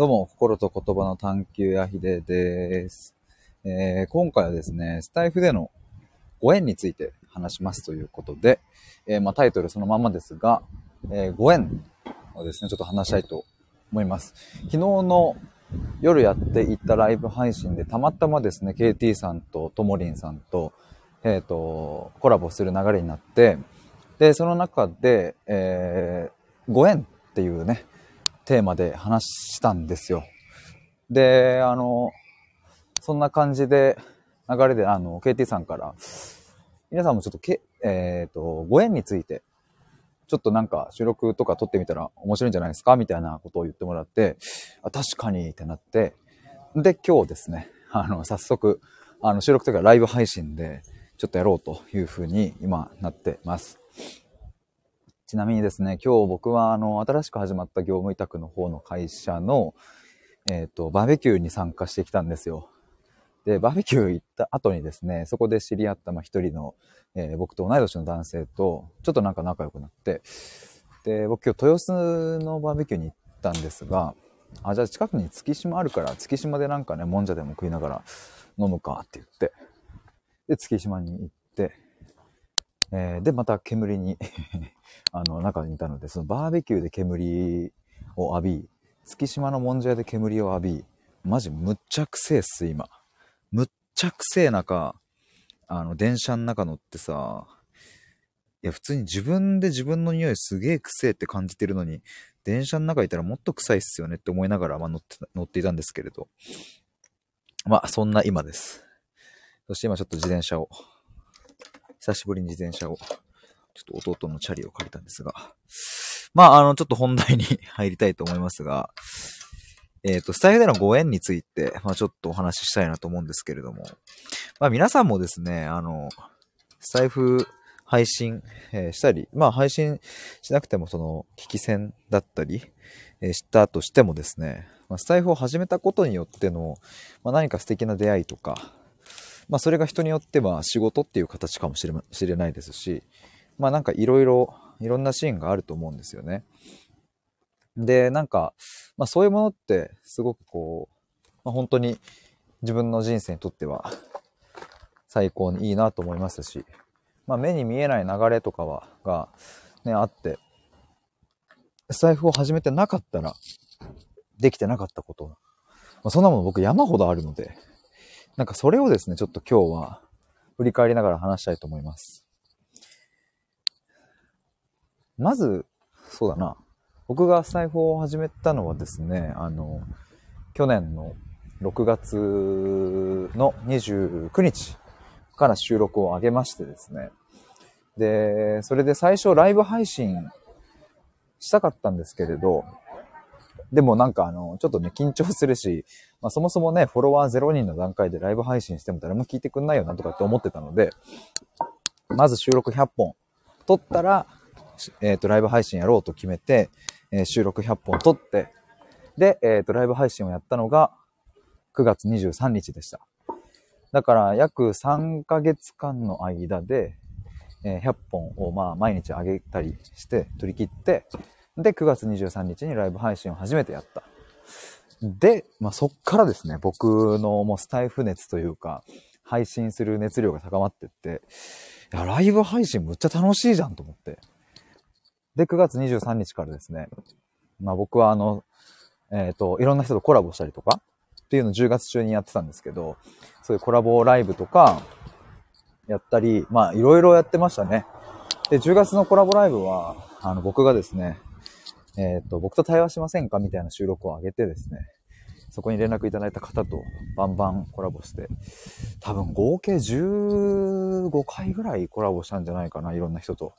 どうも、心と言葉の探求やひでです、えー、今回はですね、スタイフでのご縁について話しますということで、えー、まあ、タイトルそのままですが、えー、ご縁をですね、ちょっと話したいと思います。昨日の夜やっていたライブ配信でたまたまですね、KT さんとともりんさんと、えっ、と、コラボする流れになって、で、その中で、えご縁っていうね、テーマで話したんですよ。で、あの、そんな感じで、流れで、あの、KT さんから、皆さんもちょっとけ、えっ、ー、と、ご縁について、ちょっとなんか収録とか撮ってみたら面白いんじゃないですか？みたいなことを言ってもらって、あ、確かにってなって、で、今日ですね、あの、早速、あの、収録というかライブ配信で、ちょっとやろうというふうに今なってます。ちなみにですね、今日僕はあの、新しく始まった業務委託の方の会社の、えっ、ー、と、バーベキューに参加してきたんですよ。で、バーベキュー行った後にですね、そこで知り合ったま一人の、えー、僕と同い年の男性と、ちょっとなんか仲良くなって、で、僕今日豊洲のバーベキューに行ったんですが、あ、じゃあ近くに月島あるから、月島でなんかね、もんじゃでも食いながら飲むかって言って、で、月島に行って、えー、で、また煙に あの、中にいたので、そのバーベキューで煙を浴び、月島のもんじゃ屋で煙を浴び、マジむっちゃくせえっす、今。むっちゃくせえ中、あの、電車の中乗ってさ、いや、普通に自分で自分の匂いすげえくせえって感じてるのに、電車の中いたらもっと臭いっすよねって思いながら、まあ、乗って乗っていたんですけれど。まあ、そんな今です。そして今ちょっと自転車を、久しぶりに自転車を。ちょっと弟のチャリを借りたんですが。まあ、あの、ちょっと本題に入りたいと思いますが、えっ、ー、と、スタイフでのご縁について、まあちょっとお話ししたいなと思うんですけれども、まあ皆さんもですね、あの、スタイフ配信、えー、したり、まあ配信しなくてもその、聞き戦だったり、えー、したとしてもですね、まあ、スタイフを始めたことによっての、まあ、何か素敵な出会いとか、まあそれが人によっては仕事っていう形かもしれないですし、まあなんかいろいろ、いろんなシーンがあると思うんですよね。で、なんか、まあそういうものってすごくこう、まあ、本当に自分の人生にとっては 最高にいいなと思いますし、まあ目に見えない流れとかは、がね、あって、財布を始めてなかったら、できてなかったこと。まあ、そんなもの僕山ほどあるので、なんかそれをですね、ちょっと今日は振り返りながら話したいと思います。まず、そうだな。僕が財布を始めたのはですね、あの、去年の6月の29日から収録を上げましてですね。で、それで最初ライブ配信したかったんですけれど、でもなんかあの、ちょっとね、緊張するし、まあそもそもね、フォロワー0人の段階でライブ配信しても誰も聞いてくんないよなとかって思ってたので、まず収録100本撮ったら、えっ、ー、と、ライブ配信やろうと決めて、えー、収録100本撮って、で、えっ、ー、と、ライブ配信をやったのが9月23日でした。だから約3ヶ月間の間で、え、100本をまあ毎日上げたりして取り切って、で、9月23日にライブ配信を初めてやった。で、まあ、そっからですね、僕のもうスタイフ熱というか、配信する熱量が高まってって、いや、ライブ配信むっちゃ楽しいじゃんと思って。で、9月23日からですね、まあ僕はあの、えっ、ー、と、いろんな人とコラボしたりとかっていうのを10月中にやってたんですけど、そういうコラボライブとかやったり、まあいろいろやってましたね。で、10月のコラボライブは、あの僕がですね、えっ、ー、と、僕と対話しませんかみたいな収録を上げてですね、そこに連絡いただいた方とバンバンコラボして、多分合計15回ぐらいコラボしたんじゃないかな、いろんな人と。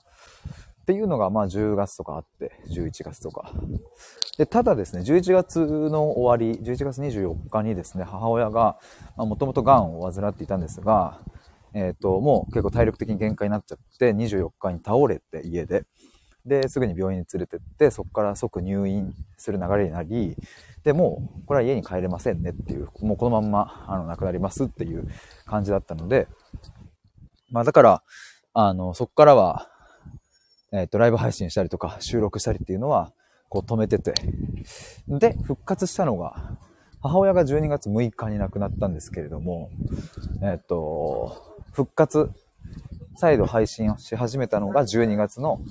っていうのが、まあ10月とかあって、11月とか。で、ただですね、11月の終わり、11月24日にですね、母親が、まあ、もともと癌を患っていたんですが、えっ、ー、と、もう結構体力的に限界になっちゃって、24日に倒れて家で、で、すぐに病院に連れてって、そこから即入院する流れになり、で、もう、これは家に帰れませんねっていう、もうこのまんま、あの、亡くなりますっていう感じだったので、まあだから、あの、そこからは、えっ、ー、と、ライブ配信したりとか収録したりっていうのはこう止めてて。で、復活したのが、母親が12月6日に亡くなったんですけれども、えっと、復活、再度配信をし始めたのが12月の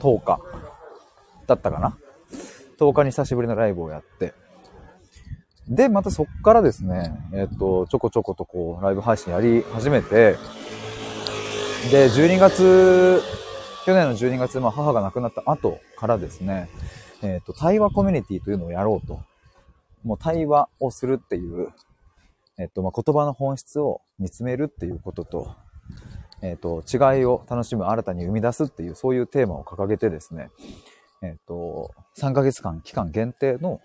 10日だったかな。10日に久しぶりのライブをやって、で、またそっからですね、えっと、ちょこちょことこう、ライブ配信やり始めて、で、12月、去年の12月、まあ母が亡くなった後からですね、えっと、対話コミュニティというのをやろうともう対話をするっていう、えっと、まあ、言葉の本質を見つめるっていうことと、えっと、違いを楽しむ、新たに生み出すっていう、そういうテーマを掲げてですね、えっと、3ヶ月間期間限定の、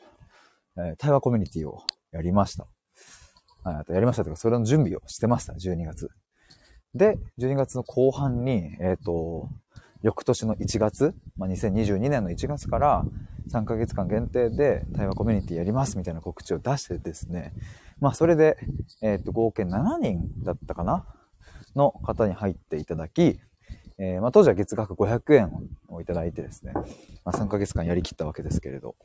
えー、対話コミュニティをやりました。とやりましたというか、それの準備をしてました、12月。で、12月の後半に、えっ、と、翌年の1月、まあ、2022年の1月から、3ヶ月間限定で対話コミュニティやりますみたいな告知を出してですね、まあそれで、えっ、ー、と、合計7人だったかなの方に入っていただき、えー、まあ当時は月額500円をいただいてですね、まあ3ヶ月間やりきったわけですけれど、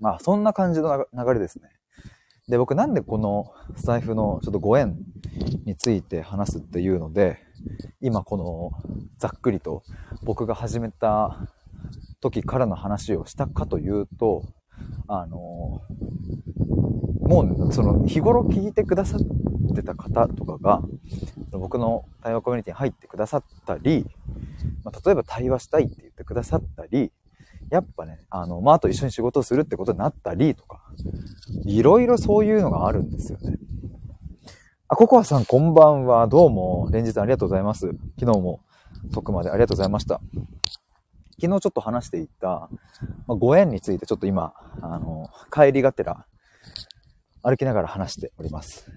まあそんな感じの流れですね。で、僕なんでこのスタイフのちょっとご縁について話すっていうので、今このざっくりと僕が始めた時からの話をしたかというと、あの、もうその日頃聞いてくださってた方とかが、僕の対話コミュニティに入ってくださったり、まあ、例えば対話したいって言ってくださったり、やっぱね、あの、まあ、と一緒に仕事をするってことになったりとか、いろいろそういうのがあるんですよね。あ、ココアさんこんばんは。どうも、連日ありがとうございます。昨日も、徳までありがとうございました。昨日ちょっと話していた、まあ、ご縁についてちょっと今、あの、帰りがてら、歩きながら話しております。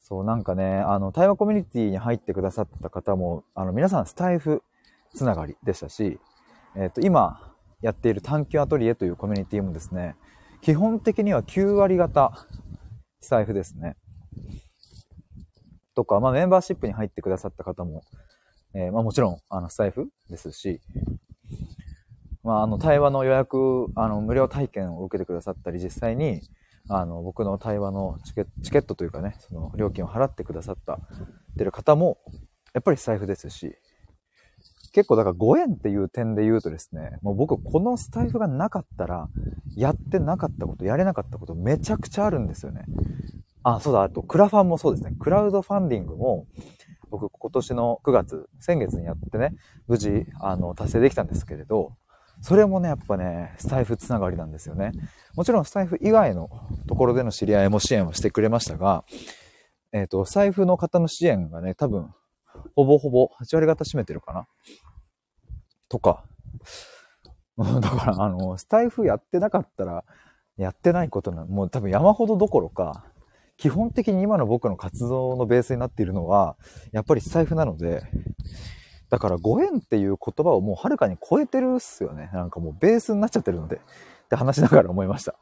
そう、なんかね、あの、対話コミュニティに入ってくださった方も、あの、皆さんスタイフつながりでしたし、えっ、ー、と、今やっている探求アトリエというコミュニティもですね、基本的には9割方スタイフですね。とか、まあ、メンバーシップに入ってくださった方もえー、まあもちろん、あの、スタイフですし、まああの、対話の予約、あの、無料体験を受けてくださったり、実際に、あの、僕の対話のチケチケットというかね、その料金を払ってくださったってる方も、やっぱりスタイフですし、結構だからご縁っていう点で言うとですね、もう僕このスタイフがなかったら、やってなかったこと、やれなかったことめちゃくちゃあるんですよね。あ、そうだ、あとクラファンもそうですね。クラウドファンディングも、僕今年の9月、先月にやってね、無事、あの、達成できたんですけれど、それもね、やっぱね、スタイフつながりなんですよね。もちろんスタイフ以外のところでの知り合いも支援をしてくれましたが、えっ、ー、と、スタイフの方の支援がね、多分、ほぼほぼ8割方占めてるかな。とか。だから、あの、スタイフやってなかったら、やってないことな、もう多分山ほどどころか、基本的に今の僕の活動のベースになっているのは、やっぱり財布なので、だからご縁っていう言葉をもうはるかに超えてるっすよね。なんかもうベースになっちゃってるので、って話しながら思いました。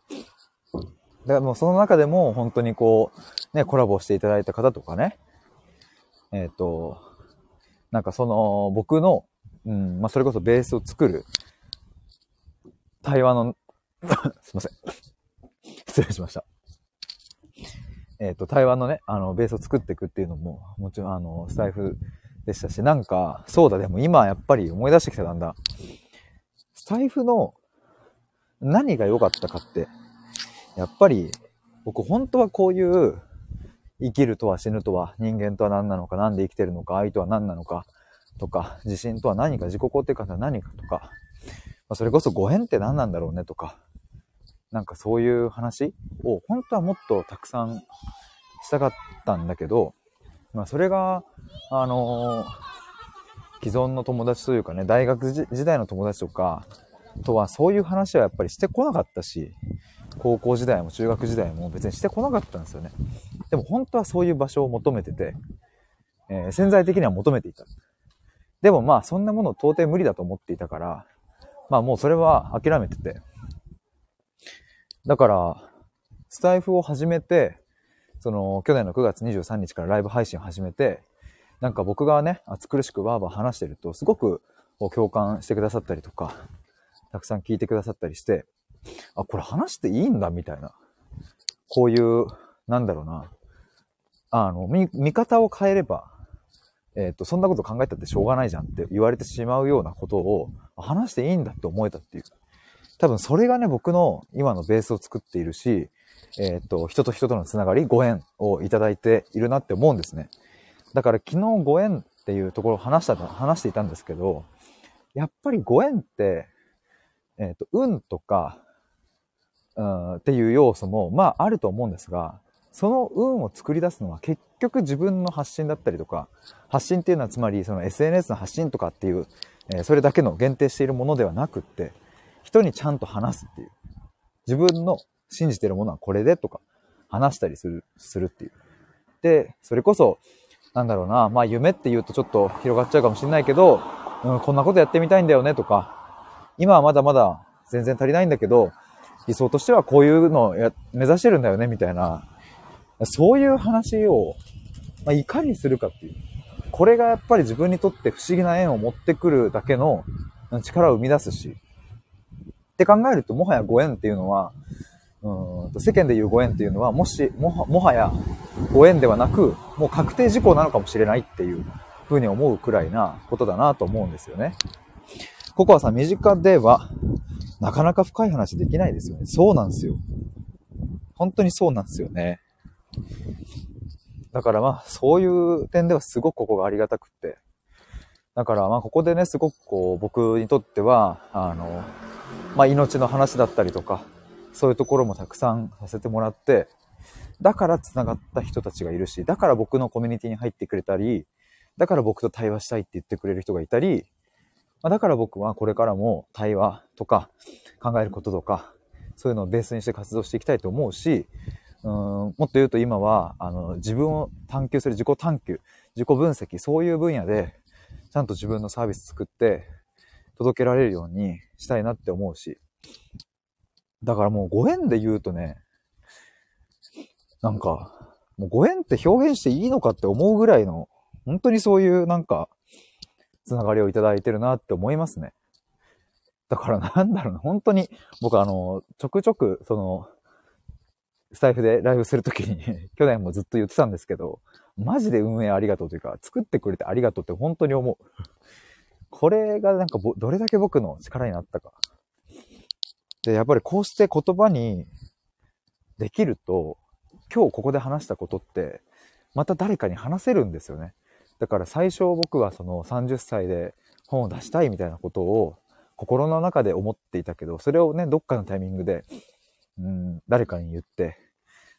だからもうその中でも本当にこう、ね、コラボしていただいた方とかね、えっ、ー、と、なんかその僕の、うん、まあそれこそベースを作る対話の すいません。失礼しました。えっ、ー、と、対話のね、あの、ベースを作っていくっていうのも、もちろん、あの、スタイフでしたし、なんか、そうだ、でも今やっぱり思い出してきたんだ。スタイフの何が良かったかって、やっぱり、僕本当はこういう、生きるとは死ぬとは、人間とは何なのか、何で生きてるのか、愛とは何なのか、とか、自信とは何か、自己肯定感とは何かとか、まあ、それこそご縁って何なんだろうねとか、なんかそういう話を本当はもっとたくさんしたかったんだけど、まあそれが、あのー、既存の友達というかね、大学時代の友達とかとはそういう話はやっぱりしてこなかったし、高校時代も中学時代も別にしてこなかったんですよね。でも本当はそういう場所を求めてて、えー、潜在的には求めていた。でもまあそんなもの到底無理だと思っていたから、まあもうそれは諦めてて、だから、スタイフを始めて、その、去年の9月23日からライブ配信を始めて、なんか僕がね、暑苦しくわーわー話してると、すごく共感してくださったりとか、たくさん聞いてくださったりして、あ、これ話していいんだみたいな。こういう、なんだろうな。あの、見、見方を変えれば、えっ、ー、と、そんなこと考えたってしょうがないじゃんって言われてしまうようなことを話していいんだって思えたっていう。多分それがね、僕の今のベースを作っているし、えっ、と、人と人とのつながり、ご縁をいただいているなって思うんですね。だから昨日ご縁っていうところを話した、話していたんですけど、やっぱりご縁って、えっ、と、運とか、うん、っていう要素も、まああると思うんですが、その運を作り出すのは結局自分の発信だったりとか、発信っていうのはつまりその SNS の発信とかっていう、え、それだけの限定しているものではなくって、人にちゃんと話すっていう。自分の信じてるものはこれでとか、話したりする、するっていう。で、それこそ、なんだろうな、まあ夢って言うとちょっと広がっちゃうかもしれないけど、うん、こんなことやってみたいんだよねとか、今はまだまだ全然足りないんだけど、理想としてはこういうのを目指してるんだよねみたいなそういう話を、まあ、いかにするかっていう。これがやっぱり自分にとって不思議な縁を持ってくるだけの力を生み出すし。って考えると、もはやご縁っていうのは、うん世間でいうご縁っていうのは、もし、もは、もはやご縁ではなく、もう確定事項なのかもしれないっていうふうに思うくらいなことだなと思うんですよね。ココアさん、身近では、なかなか深い話できないですよね。そうなんですよ。本当にそうなんですよね。だからまあ、そういう点ではすごくここがありがたくって。だからまあ、ここでね、すごくこう、僕にとっては、あの、まあ、命の話だったりとか、そういうところもたくさんさせてもらって、だから繋がった人たちがいるし、だから僕のコミュニティに入ってくれたり、だから僕と対話したいって言ってくれる人がいたり、ま、だから僕はこれからも対話とか考えることとか、そういうのをベースにして活動していきたいと思うし、うんもっと言うと今は、あの、自分を探求する自己探求、自己分析、そういう分野で、ちゃんと自分のサービス作って、届けられるようにしたいなって思うし。だからもうご縁で言うとね、なんか、もうご縁って表現していいのかって思うぐらいの、本当にそういうなんか、つながりをいただいてるなって思いますね。だからなんだろうな、本当に、僕あの、ちょくちょく、その、スタイフでライブするときに 去年もずっと言ってたんですけど、マジで運営ありがとうというか、作ってくれてありがとうって本当に思う。これがなんかどれだけ僕の力になったか。で、やっぱりこうして言葉にできると、今日ここで話したことって、また誰かに話せるんですよね。だから最初僕はその30歳で本を出したいみたいなことを心の中で思っていたけど、それをね、どっかのタイミングでうん、誰かに言って、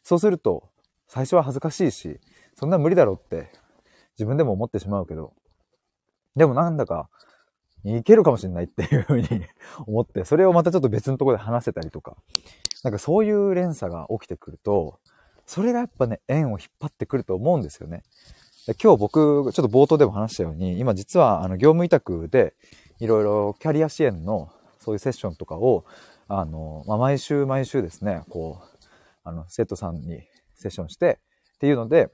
そうすると、最初は恥ずかしいし、そんな無理だろうって自分でも思ってしまうけど、でもなんだか、いけるかもしれないっていうふうに 思って、それをまたちょっと別のところで話せたりとか、なんかそういう連鎖が起きてくると、それがやっぱね、縁を引っ張ってくると思うんですよね。今日僕、ちょっと冒頭でも話したように、今実はあの業務委託で、いろいろキャリア支援のそういうセッションとかをあの、まあ、毎週毎週ですね、こう、あの、生徒さんにセッションして、っていうので、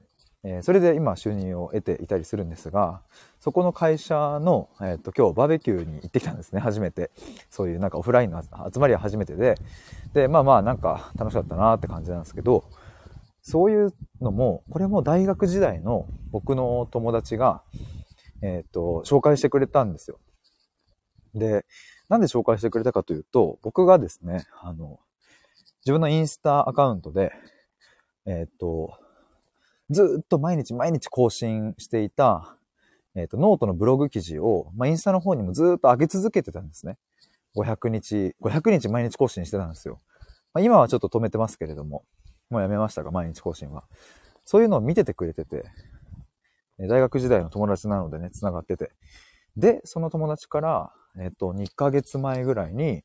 えー、それで今収入を得ていたりするんですが、そこの会社の、えっ、ー、と、今日バーベキューに行ってきたんですね、初めて。そういうなんかオフラインの集まりは初めてで。で、まあまあなんか楽しかったなって感じなんですけど、そういうのも、これも大学時代の僕の友達が、えっ、ー、と、紹介してくれたんですよ。で、なんで紹介してくれたかというと、僕がですね、あの、自分のインスタアカウントで、えっ、と、ずっと毎日毎日更新していた、えっ、と、ノートのブログ記事を、まあ、インスタの方にもずっと上げ続けてたんですね。500日、500日毎日更新してたんですよ。まあ、今はちょっと止めてますけれども、もうやめましたが、毎日更新は。そういうのを見ててくれてて、大学時代の友達なのでね、繋がってて。で、その友達から、えっと、2ヶ月前ぐらいに、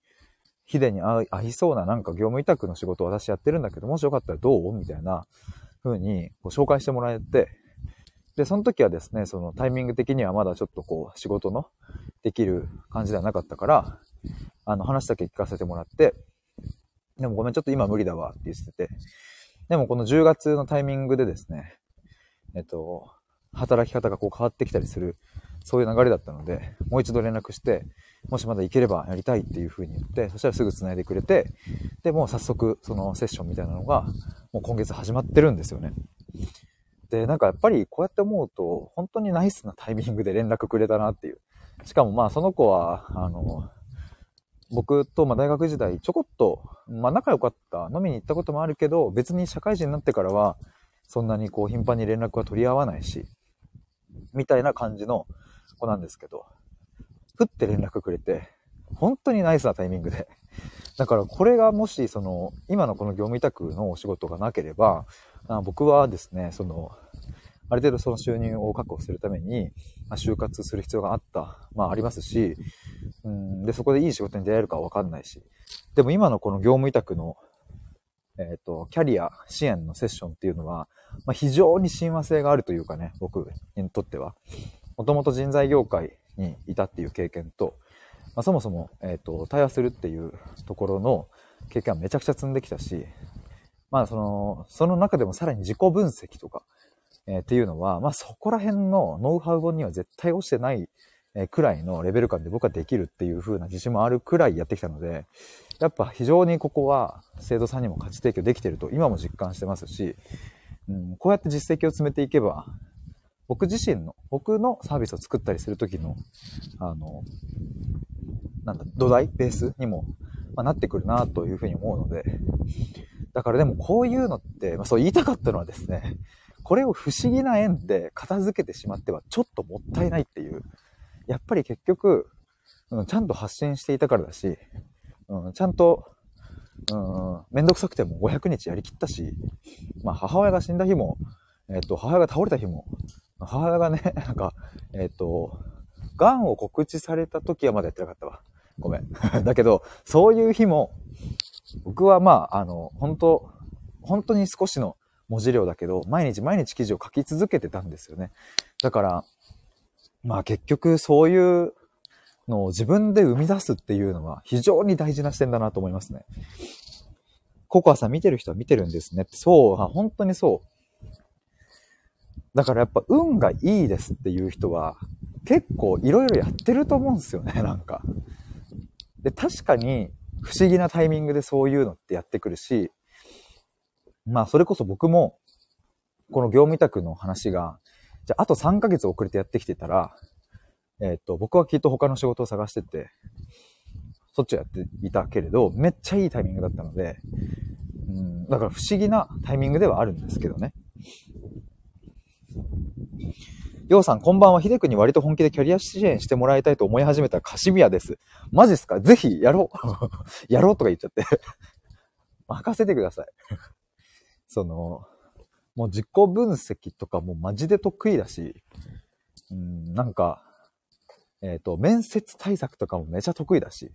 ヒデに合いそうななんか業務委託の仕事を私やってるんだけど、もしよかったらどう？みたいな風にこう紹介してもらえて、で、その時はですね、そのタイミング的にはまだちょっとこう仕事のできる感じではなかったから、あの話だけ聞かせてもらって、でもごめん、ちょっと今無理だわって言ってて、でもこの10月のタイミングでですね、えっと、働き方がこう変わってきたりするそういう流れだったので、もう一度連絡して、もしまだ行ければやりたいっていう風に言って、そしたらすぐ繋いでくれて、で、もう早速そのセッションみたいなのが、もう今月始まってるんですよね。で、なんかやっぱりこうやって思うと、本当にナイスなタイミングで連絡くれたなっていう。しかもまあその子は、あの、僕とま大学時代ちょこっと、まあ仲良かった、飲みに行ったこともあるけど、別に社会人になってからは、そんなにこう頻繁に連絡は取り合わないし、みたいな感じの子なんですけど、ふって連絡くれて、本当にナイスなタイミングで。だからこれがもしその、今のこの業務委託のお仕事がなければ、あ僕はですね、その、ある程度その収入を確保するために、ま、就活する必要があった、まあありますし、うん、で、そこでいい仕事に出会えるかわかんないし、でも今のこの業務委託の、えっ、ー、と、キャリア支援のセッションっていうのは、まあ、非常に親和性があるというかね、僕にとっては。もともと人材業界にいたっていう経験と、まあ、そもそも、えっ、ー、と、対話するっていうところの経験はめちゃくちゃ積んできたし、まあその、その中でもさらに自己分析とか、えー、っていうのは、まあそこら辺のノウハウ本には絶対落ちてないくらいのレベル感で僕はできるっていう風な自信もあるくらいやってきたので、やっぱ非常にここは生徒さんにも価値提供できてると今も実感してますし、うん、こうやって実績を詰めていけば、僕自身の、僕のサービスを作ったりするときの、あの、なんだ、土台、ベースにも、まあ、なってくるなというふうに思うので、だからでもこういうのって、まあ、そう言いたかったのはですね、これを不思議な縁で片付けてしまってはちょっともったいないっていう、やっぱり結局、うん、ちゃんと発信していたからだし、うん、ちゃんと、うん、めんどくさくても500日やりきったし、まあ母親が死んだ日も、えっ、と、母親が倒れた日も、母親がね、なんか、えっ、と、癌を告知された時はまだやってなかったわ。ごめん。だけど、そういう日も、僕はまあ、あの、本当本当に少しの文字量だけど、毎日毎日記事を書き続けてたんですよね。だから、まあ結局そういうのを自分で生み出すっていうのは非常に大事な視点だなと思いますね。ココアさん見てる人は見てるんですねって。そう、本当にそう。だからやっぱ運がいいですっていう人は結構いろいろやってると思うんですよね、なんか。で、確かに不思議なタイミングでそういうのってやってくるし、まあそれこそ僕も、この業務委託の話が、じゃああと3ヶ月遅れてやってきてたら、えっ、と、僕はきっと他の仕事を探してて、そっちをやっていたけれど、めっちゃいいタイミングだったので、うん、だから不思議なタイミングではあるんですけどね。ようさん、こんばんは。ひでくんに割と本気でキャリア支援してもらいたいと思い始めたカシミヤです。マジっすか？ぜひ、やろう。やろうとか言っちゃって 任せてください。その、もう自己分析とかもマジで得意だし、うん、なんか、えっ、ー、と、面接対策とかもめちゃ得意だし、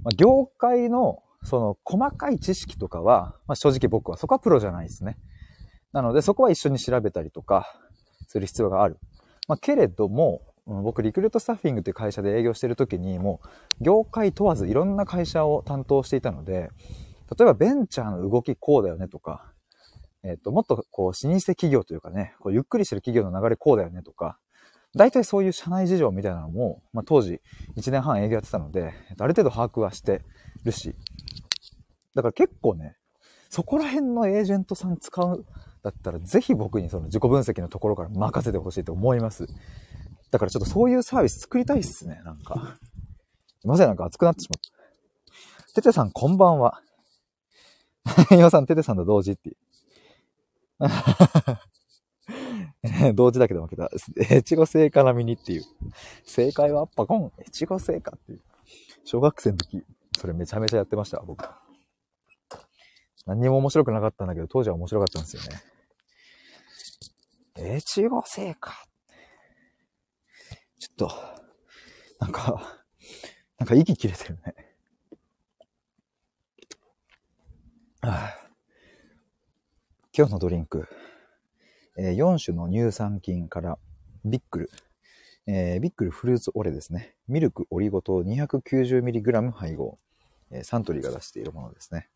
まあ、業界の、その、細かい知識とかは、まあ、正直僕はそこはプロじゃないですね。なので、そこは一緒に調べたりとか、する必要がある。まあ、けれども、僕、リクルートスタッフィングという会社で営業してる時に、もう、業界問わずいろんな会社を担当していたので、例えばベンチャーの動きこうだよねとか、えっ、と、もっとこう、老舗企業というかね、こうゆっくりしてる企業の流れこうだよねとか、大体そういう社内事情みたいなのも、まあ、当時1年半営業やってたので、ある程度把握はしてるし、だから結構ね、そこら辺のエージェントさん使うだったらぜひ僕にその自己分析のところから任せてほしいと思います。だからちょっとそういうサービス作りたいっすね、なんか。すいません、なんか熱くなってしまった。ててさん、こんばんは。岩さん、ててさんと同時って。同時だけど負けた。越後製菓並みにっていう。正解はパコン、越後製菓っていう。小学生の時、それめちゃめちゃやってました、僕。何にも面白くなかったんだけど、当時は面白かったんですよね。越後製菓。ちょっと、なんか、なんか息切れてるね。あ今日のドリンク、えー、4種の乳酸菌からビックル、えー、ビックルフルーツオレですね。ミルクオリゴ糖 290mg 配合、えー、サントリーが出しているものですね。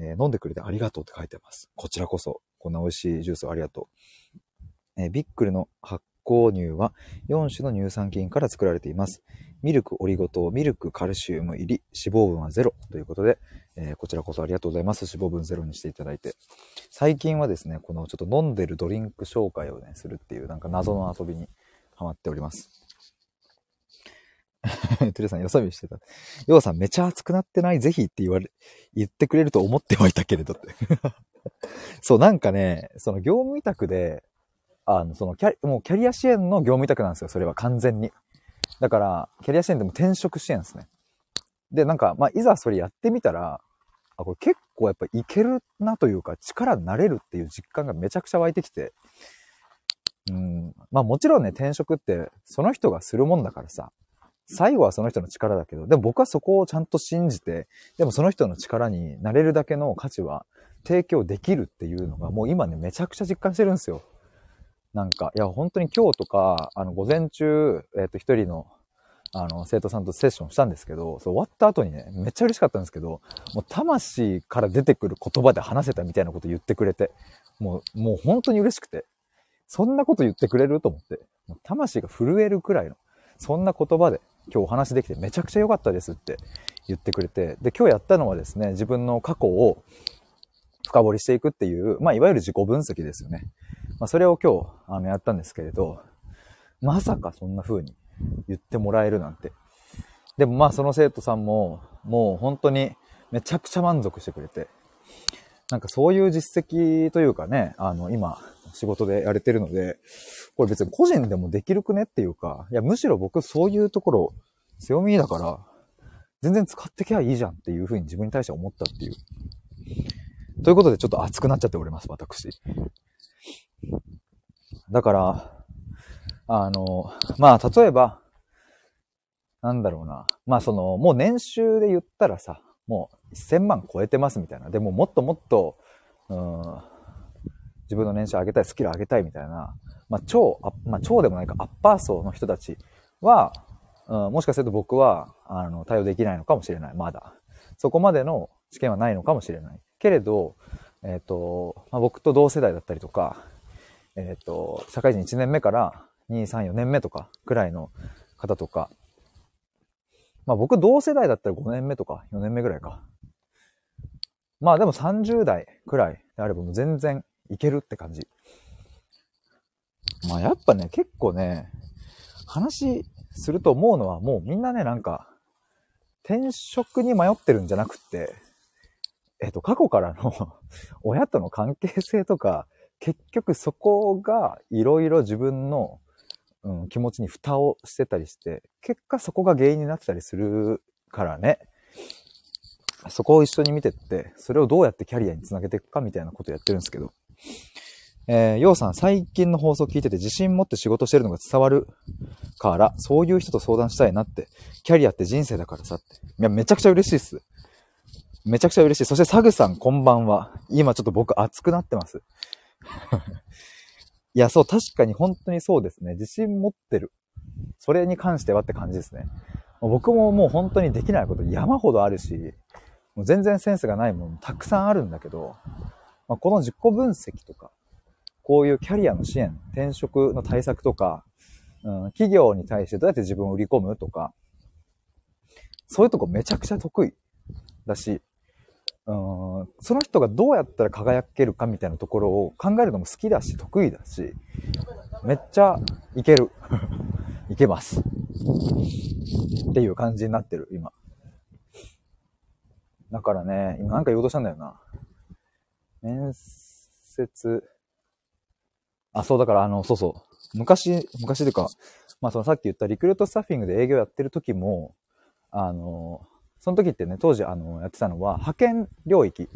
え飲んでくれてありがとうって書いてます。こちらこそ、こんな美味しいジュースをありがとう。えビックルの発酵乳は4種の乳酸菌から作られています。ミルクオリゴ糖、ミルクカルシウム入り、脂肪分はゼロということで、えーこちらこそありがとうございます。脂肪分ゼロにしていただいて。最近はですね、このちょっと飲んでるドリンク紹介をね、するっていうなんか謎の遊びにハマっております。テレさん、よそ見してた。ヨウさん、めちゃ熱くなってない？ぜひって言われ、言ってくれると思ってはいたけれどって。そう、なんかね、その業務委託で、あの、そのキャリ、もうキャリア支援の業務委託なんですよ、それは完全に。だから、キャリア支援でも転職支援ですね。で、なんか、まあ、いざそれやってみたら、あ、これ結構やっぱいけるなというか、力になれるっていう実感がめちゃくちゃ湧いてきて、うん、まあもちろんね、転職ってその人がするもんだからさ、最後はその人の力だけど、でも僕はそこをちゃんと信じて、でもその人の力になれるだけの価値は提供できるっていうのがもう今ね、めちゃくちゃ実感してるんですよ。なんか、いや、本当に今日とか、あの、午前中、えっ、と、一人の、あの、生徒さんとセッションしたんですけど、そう終わった後にね、めっちゃ嬉しかったんですけど、もう魂から出てくる言葉で話せたみたいなこと言ってくれて、もう、もう本当に嬉しくて、そんなこと言ってくれると思って、もう魂が震えるくらいの、そんな言葉で今日お話できてめちゃくちゃ良かったですって言ってくれて、で、今日やったのはですね、自分の過去を深掘りしていくっていう、まあ、いわゆる自己分析ですよね。まあ、それを今日、あの、やったんですけれど、まさかそんな風に言ってもらえるなんて。でもまあ、その生徒さんも、もう本当にめちゃくちゃ満足してくれて、なんかそういう実績というかね、あの、今、仕事でやれてるので、これ別に個人でもできるくねっていうか、いや、むしろ僕そういうところ強みだから、全然使ってきゃいいじゃんっていうふうに自分に対して思ったっていう。ということでちょっと熱くなっちゃっております、私。だから、あの、まあ、例えば、なんだろうな。まあ、その、もう年収で言ったらさ、もう1000万超えてますみたいな。でももっともっと、うん、自分の年収上げたい、スキル上げたいみたいな。まあ、超、まあ、超でもないか、アッパー層の人たちは、うん、もしかすると僕は、あの、対応できないのかもしれない。まだ。そこまでの知見はないのかもしれない。けれど、えっ、と、まあ、僕と同世代だったりとか、えっ、と、社会人1年目から2、3、4年目とかくらいの方とか、まあ僕同世代だったら5年目とか4年目ぐらいか。まあでも30代くらいであればもう全然いけるって感じ。まあやっぱね、結構ね、話すると思うのはもうみんなね、なんか、転職に迷ってるんじゃなくって、えっと、過去からの 親との関係性とか、結局そこがいろいろ自分の、うん、気持ちに蓋をしてたりして、結果そこが原因になってたりするからね。そこを一緒に見てって、それをどうやってキャリアにつなげていくかみたいなことやってるんですけど。えー、ようさん、最近の放送聞いてて自信持って仕事してるのが伝わるから、そういう人と相談したいなって。キャリアって人生だからさって。いや、めちゃくちゃ嬉しいっす。めちゃくちゃ嬉しい。そしてサグさん、こんばんは。今ちょっと僕熱くなってます。いや、そう、確かに本当にそうですね。自信持ってる。それに関してはって感じですね。僕ももう本当にできないこと山ほどあるし、もう全然センスがないものたくさんあるんだけど、まあ、この自己分析とか、こういうキャリアの支援、転職の対策とか、うん、企業に対してどうやって自分を売り込むとか、そういうとこめちゃくちゃ得意だし、うん、その人がどうやったら輝けるかみたいなところを考えるのも好きだし、得意だし、めっちゃいける。いけます。っていう感じになってる、今。だからね、今なんか言おうとしたんだよな。面接、あ、そうだからあの、そうそう。昔、昔というか、まあそのさっき言ったリクルートスタッフィングで営業やってる時も、あの、その時ってね、当時あの、やってたのは派遣領域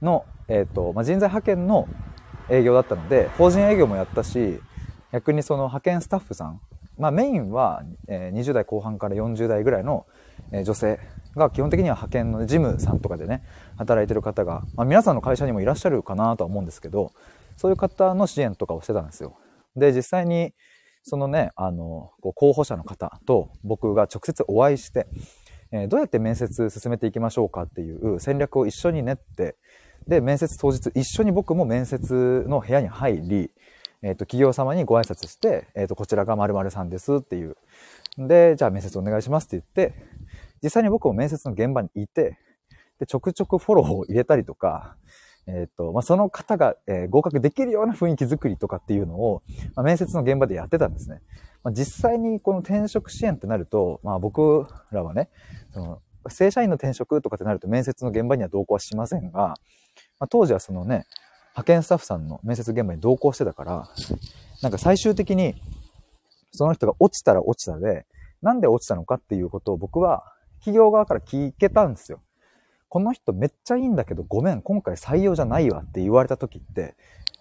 の、えっ、と、まあ、人材派遣の営業だったので、法人営業もやったし、逆にその派遣スタッフさん、まあメインは、えー20代後半から40代ぐらいの、えー女性が基本的には派遣の事務さんとかでね、働いてる方が、まあ皆さんの会社にもいらっしゃるかなとは思うんですけど、そういう方の支援とかをしてたんですよ。で、実際に、そのね、あの、候補者の方と僕が直接お会いして、えーどうやって面接進めていきましょうかっていう戦略を一緒に練って、で、面接当日一緒に僕も面接の部屋に入り、えっ、と、企業様にご挨拶して、えっ、と、こちらが〇〇さんですっていう。で、じゃあ面接お願いしますって言って、実際に僕も面接の現場にいて、で、ちょくちょくフォローを入れたりとか、えっ、と、まあ、その方が、えー、合格できるような雰囲気作りとかっていうのを、まあ、面接の現場でやってたんですね。まあ、実際にこの転職支援ってなると、まあ、僕らはね、その正社員の転職とかってなると面接の現場には同行はしませんが、まあ、当時はそのね、派遣スタッフさんの面接現場に同行してたから、なんか最終的にその人が落ちたら落ちたで、なんで落ちたのかっていうことを僕は企業側から聞けたんですよ。この人めっちゃいいんだけど、ごめん、今回採用じゃないわって言われた時って、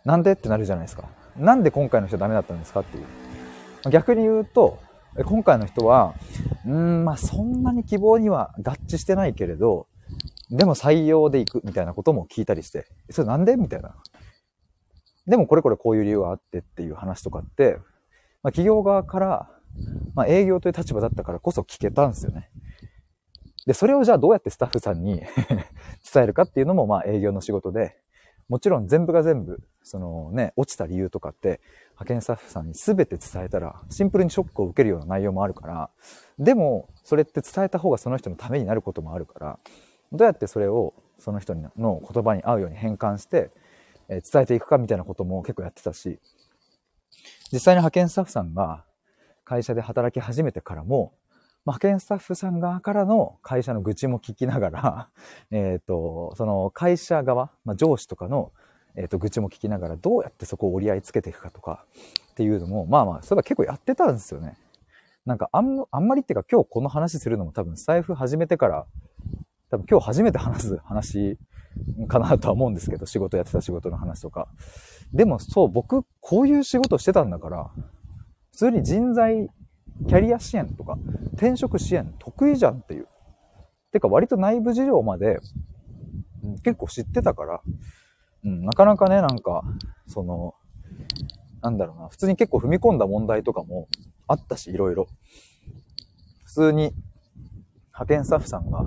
なんでってなるじゃないですか。なんで今回の人ダメだったんですかっていう。逆に言うと、今回の人は、うーん、まあそんなに希望には合致してないけれど、でも採用で行くみたいなことも聞いたりして、それなんでみたいな。でもこれこれこういう理由があってっていう話とかって、まあ、企業側から、まあ、営業という立場だったからこそ聞けたんですよね。で、それをじゃあどうやってスタッフさんに 伝えるかっていうのも、まあ営業の仕事で、もちろん全部が全部、そのね、落ちた理由とかって、派遣スタッフさんに全て伝えたら、シンプルにショックを受けるような内容もあるから、でも、それって伝えた方がその人のためになることもあるから、どうやってそれをその人の言葉に合うように変換して、え伝えていくかみたいなことも結構やってたし、実際に派遣スタッフさんが会社で働き始めてからも、派遣スタッフさん側からの会社の愚痴も聞きながら、えっ、と、その会社側、まあ、上司とかの、えっ、ー、と、愚痴も聞きながら、どうやってそこを折り合いつけていくかとか、っていうのも、まあまあ、それは結構やってたんですよね。なんか、あん、あんまりっていうか、今日この話するのも多分、財布始めてから、多分今日初めて話す話かなとは思うんですけど、仕事やってた仕事の話とか。でもそう、僕、こういう仕事してたんだから、普通に人材キャリア支援とか、転職支援得意じゃんっていう。てか割と内部事情まで、結構知ってたから、うん、なかなかね、なんか、その、なんだろうな、普通に結構踏み込んだ問題とかもあったし、いろいろ。普通に、派遣スタッフさんが、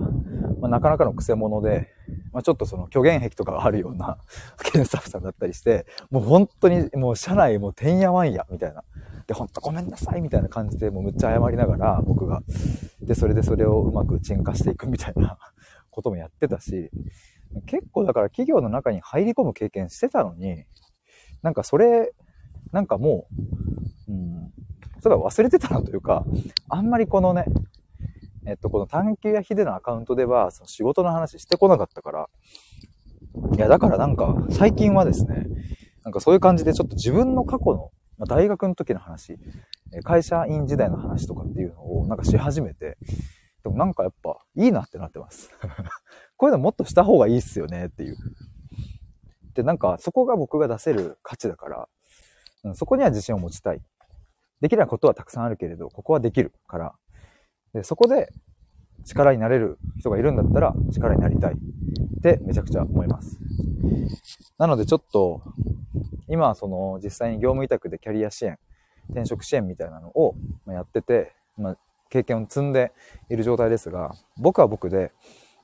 まあ、なかなかの癖者で、まあ、ちょっとその虚言癖とかがあるような派遣スタッフさんだったりして、もう本当にもう社内もてんやわんや、みたいな。で、ほんとごめんなさいみたいな感じで、もうむっちゃ謝りながら、僕が。で、それでそれをうまく沈下していくみたいな こともやってたし、結構だから企業の中に入り込む経験してたのに、なんかそれ、なんかもう、うん、それは忘れてたなというか、あんまりこのね、えっと、この探求やヒデのアカウントでは、その仕事の話してこなかったから、いや、だからなんか、最近はですね、なんかそういう感じでちょっと自分の過去のまあ、大学の時の話、会社員時代の話とかっていうのをなんかし始めて、でもなんかやっぱいいなってなってます。こういうのもっとした方がいいっすよねっていう。で、なんかそこが僕が出せる価値だから、うん、そこには自信を持ちたい。できないことはたくさんあるけれど、ここはできるから、でそこで力になれる人がいるんだったら力になりたいってめちゃくちゃ思います。なのでちょっと今はその実際に業務委託でキャリア支援、転職支援みたいなのをやってて、まあ、経験を積んでいる状態ですが、僕は僕で、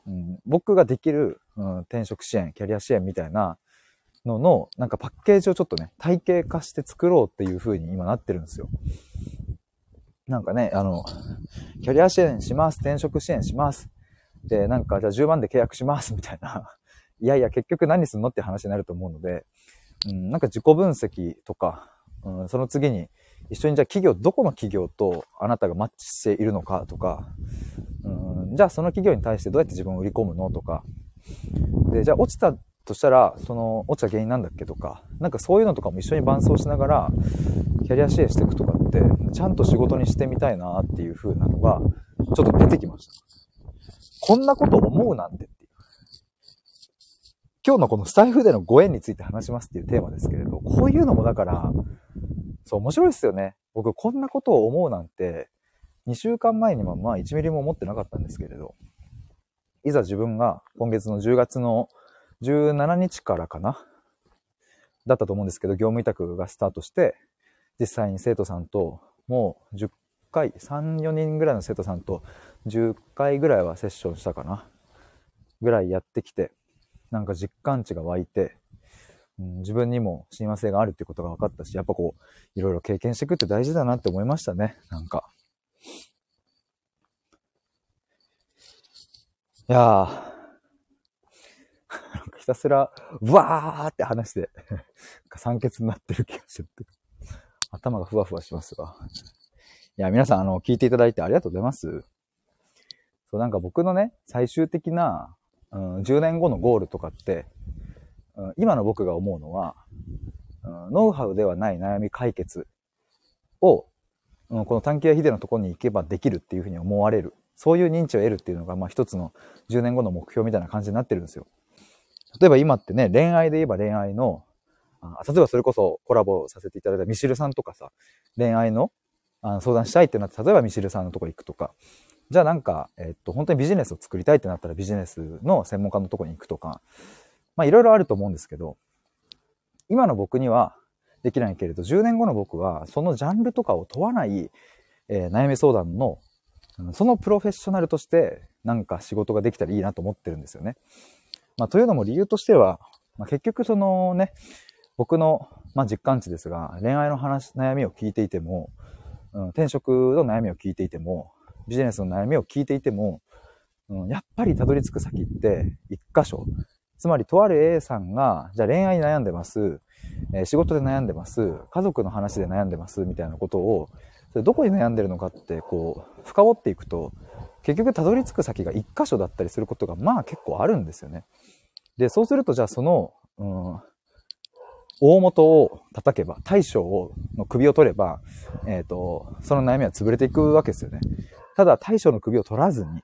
うん、僕ができる、うん、転職支援、キャリア支援みたいなのの、なんかパッケージをちょっとね、体系化して作ろうっていう風に今なってるんですよ。なんかね、あの、キャリア支援します、転職支援します。で、なんか、じゃあ10万で契約します、みたいな。いやいや、結局何すんのって話になると思うので、うん、なんか自己分析とか、うん、その次に一緒にじゃあ企業、どこの企業とあなたがマッチしているのかとか、うん、じゃあその企業に対してどうやって自分を売り込むのとか、で、じゃあ落ちたとしたら、その落ちた原因なんだっけとか、なんかそういうのとかも一緒に伴走しながら、キャリア支援していくとかって、ちゃんと仕事にしてみたいなっていう風なのが、ちょっと出てきました。こんなこと思うなんてっていう今日のこのスタイフでのご縁について話しますっていうテーマですけれど、こういうのもだから、そう、面白いですよね。僕、こんなことを思うなんて、2週間前にもまあ1ミリも思ってなかったんですけれど、いざ自分が今月の10月の17日からかな？だったと思うんですけど、業務委託がスタートして、実際に生徒さんと、もう10回、3、4人ぐらいの生徒さんと10回ぐらいはセッションしたかな？ぐらいやってきて、なんか実感値が湧いて、うん、自分にも親和性があるっていうことが分かったし、やっぱこう、いろいろ経験していくって大事だなって思いましたね、なんか。いやー、たすら、わーって話して、酸欠になってる気がして頭がふわふわしますが。いや、皆さん、あの、聞いていただいてありがとうございます。そう、なんか僕のね、最終的な、うん、10年後のゴールとかって、うん、今の僕が思うのは、うん、ノウハウではない悩み解決を、うん、この短期やヒデのところに行けばできるっていうふうに思われる。そういう認知を得るっていうのが、まあ一つの10年後の目標みたいな感じになってるんですよ。例えば今ってね、恋愛で言えば恋愛の、あ例えばそれこそコラボさせていただいたミシルさんとかさ、恋愛のあの相談したいってなって、例えばミシルさんのとこ行くとか、じゃあなんか、えっと、本当にビジネスを作りたいってなったらビジネスの専門家のとこに行くとか、まあいろいろあると思うんですけど、今の僕にはできないけれど、10年後の僕はそのジャンルとかを問わない、えー、悩み相談の、そのプロフェッショナルとしてなんか仕事ができたらいいなと思ってるんですよね。まあというのも理由としては、まあ、結局そのね、僕の、まあ、実感値ですが、恋愛の話、悩みを聞いていても、うん、転職の悩みを聞いていても、ビジネスの悩みを聞いていても、うん、やっぱりたどり着く先って一箇所。つまり、とある A さんが、じゃあ恋愛に悩んでます、えー、仕事で悩んでます、家族の話で悩んでます、みたいなことを、それどこに悩んでるのかって、こう、深掘っていくと、結局たどり着く先が一箇所だったりすることが、まあ結構あるんですよね。で、そうすると、じゃあその、うん、大元を叩けば、大将をの首を取れば、えっ、ー、と、その悩みは潰れていくわけですよね。ただ、大将の首を取らずに、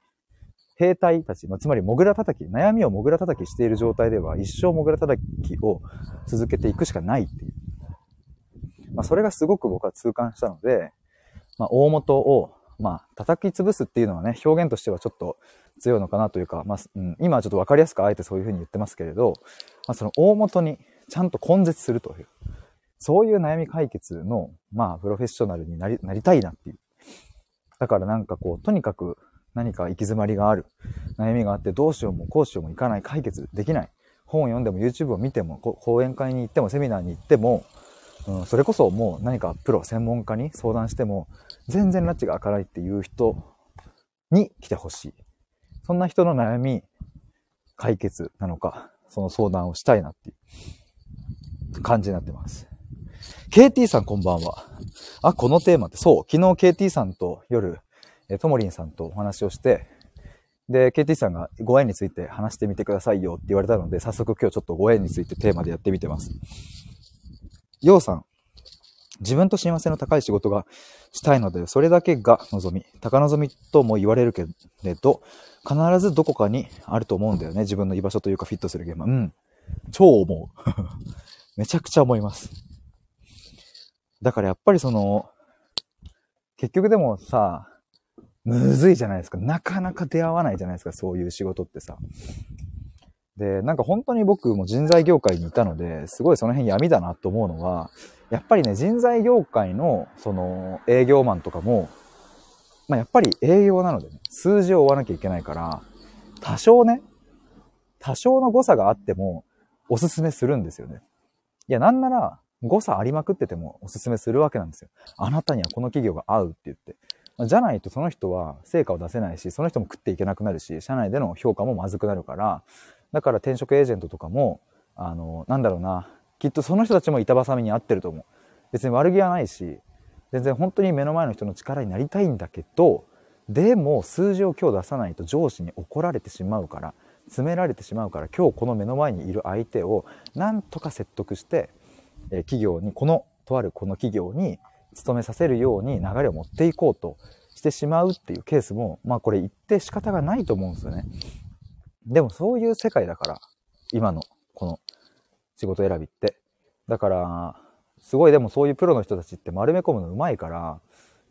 兵隊たち、まあ、つまり、モグラ叩き、悩みをモグラ叩きしている状態では、一生モグラ叩きを続けていくしかないっていう。まあ、それがすごく僕は痛感したので、まあ、大元を、まあ、叩き潰すっていうのはね、表現としてはちょっと強いのかなというか、まあ、うん、今はちょっとわかりやすくあえてそういうふうに言ってますけれど、まあ、その大元にちゃんと根絶するという、そういう悩み解決の、まあ、プロフェッショナルになり、なりたいなっていう。だからなんかこう、とにかく何か行き詰まりがある、悩みがあってどうしようもこうしようもいかない、解決できない。本を読んでも YouTube を見ても、講演会に行ってもセミナーに行っても、うん、それこそもう何かプロ、専門家に相談しても、全然拉致が開かないっていう人に来てほしい。そんな人の悩み、解決なのか、その相談をしたいなっていう。感じになってます。KT さんこんばんは。あ、このテーマって、そう、昨日 KT さんと夜、えともりんさんとお話をして、で、KT さんがご縁について話してみてくださいよって言われたので、早速今日ちょっとご縁についてテーマでやってみてます。ようさん、自分と親和性の高い仕事がしたいので、それだけが望み。高望みとも言われるけれど、必ずどこかにあると思うんだよね。自分の居場所というかフィットする現場。うん。超思う。めちゃくちゃ思います。だからやっぱりその、結局でもさ、むずいじゃないですか。なかなか出会わないじゃないですか、そういう仕事ってさ。で、なんか本当に僕も人材業界にいたので、すごいその辺闇だなと思うのは、やっぱりね、人材業界の、その、営業マンとかも、まあやっぱり営業なのでね、数字を追わなきゃいけないから、多少ね、多少の誤差があっても、おすすめするんですよね。いや、なんなら、誤差ありまくっててもおすすめするわけなんですよ。あなたにはこの企業が合うって言って。じゃないとその人は成果を出せないし、その人も食っていけなくなるし、社内での評価もまずくなるから、だから転職エージェントとかも、あの、なんだろうな、きっとその人たちも板挟みに合ってると思う。別に悪気はないし、全然本当に目の前の人の力になりたいんだけど、でも数字を今日出さないと上司に怒られてしまうから、詰められてしまうから今日この目の前にいる相手をなんとか説得して、え企業にこのとあるこの企業に勤めさせるように流れを持っていこうとしてしまうっていうケースもまあこれ言って仕方がないと思うんですよね。でもそういう世界だから今の仕事選びって。だからすごいでもそういうプロの人たちって丸め込むのうまいから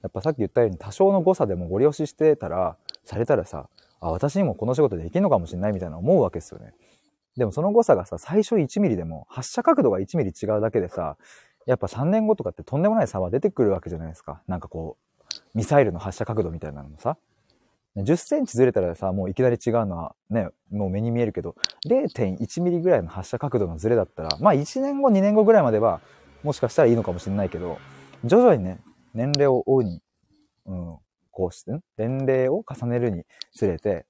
やっぱさっき言ったように多少の誤差でもご利用ししてたらされたらさあ、私にもこの仕事できるのかもしれないみたいな思うわけですよね。でもその誤差がさ、最初1ミリでも、発射角度が1ミリ違うだけでさ、やっぱ3年後とかってとんでもない差は出てくるわけじゃないですか。なんかこう、ミサイルの発射角度みたいなのもさ。10センチずれたらさ、もういきなり違うのはね、もう目に見えるけど、0.1ミリぐらいの発射角度のずれだったら、まあ1年後、2年後ぐらいまでは、もしかしたらいいのかもしれないけど、徐々にね、年齢を追うに、うん、こうして、年齢を重ねるにつれて、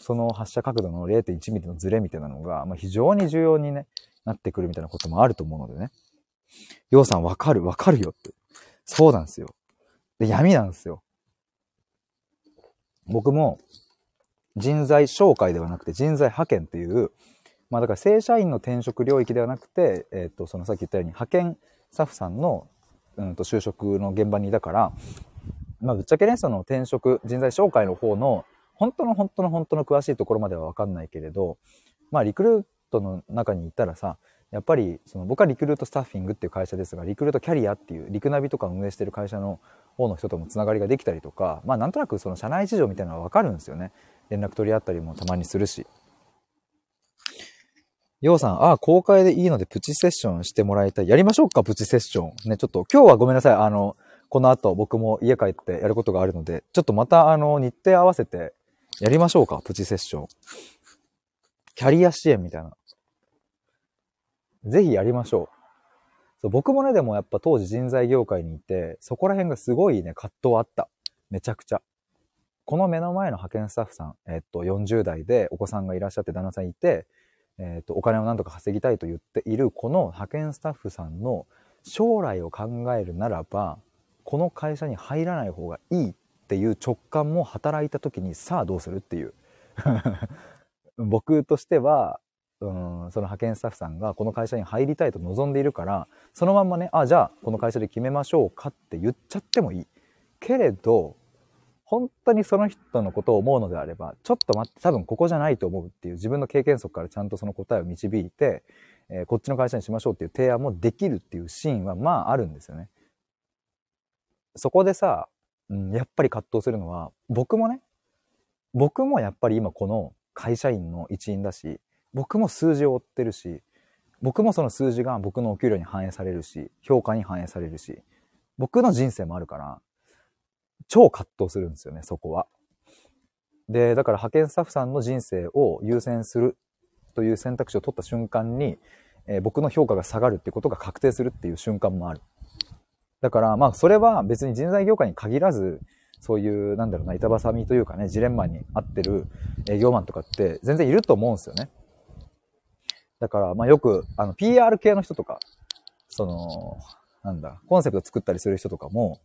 その発射角度の0.1ミリのズレみたいなのが、まあ、非常に重要に、ね、なってくるみたいなこともあると思うのでね。ようさんわかるわかるよって。そうなんですよ。で、闇なんですよ。僕も人材紹介ではなくて人材派遣っていう、まあだから正社員の転職領域ではなくて、えっ、と、そのさっき言ったように派遣スタッフさんの、うんと就職の現場にいたから、まあぶっちゃけね、その転職、人材紹介の方の本当の本当の本当の詳しいところまではわかんないけれど、まあリクルートの中にいたらさ、やっぱりその僕はリクルートスタッフィングっていう会社ですが、リクルートキャリアっていうリクナビとか運営してる会社の方の人ともつながりができたりとか、まあなんとなくその社内事情みたいなのはわかるんですよね。連絡取り合ったりもたまにするし。ようさん、ああ、公開でいいのでプチセッションしてもらいたい。やりましょうか、プチセッション。ね、ちょっと今日はごめんなさい。あの、この後僕も家帰ってやることがあるので、ちょっとまたあの、日程合わせてやりましょうか、プチセッション。キャリア支援みたいな。ぜひやりましょう。そう僕もね、でもやっぱ当時人材業界にいて、そこら辺がすごいね、葛藤あった。めちゃくちゃ。この目の前の派遣スタッフさん、えっと、40代でお子さんがいらっしゃって旦那さんいて、えっと、お金を何とか稼ぎたいと言っているこの派遣スタッフさんの将来を考えるならば、この会社に入らない方がいいっていう直感も働いた時にさあどうするっていう 僕としてはうんその派遣スタッフさんがこの会社に入りたいと望んでいるからそのまんまねあじゃあこの会社で決めましょうかって言っちゃってもいいけれど本当にその人のことを思うのであればちょっと待って多分ここじゃないと思うっていう自分の経験則からちゃんとその答えを導いて、えー、こっちの会社にしましょうっていう提案もできるっていうシーンはまああるんですよね。そこでさ、うん、やっぱり葛藤するのは僕もね僕もやっぱり今この会社員の一員だし僕も数字を追ってるし、僕もその数字が僕のお給料に反映されるし、評価に反映されるし、僕の人生もあるから、超葛藤するんですよね、そこは。で、だから派遣スタッフさんの人生を優先するという選択肢を取った瞬間に、えー、僕の評価が下がるっていうことが確定するっていう瞬間もある。だから、まあ、それは別に人材業界に限らず、そういう、なんだろうな、板挟みというかね、ジレンマに合ってる営業マンとかって全然いると思うんですよね。だから、まあよく、あの、PR 系の人とか、その、なんだ、コンセプト作ったりする人とかも、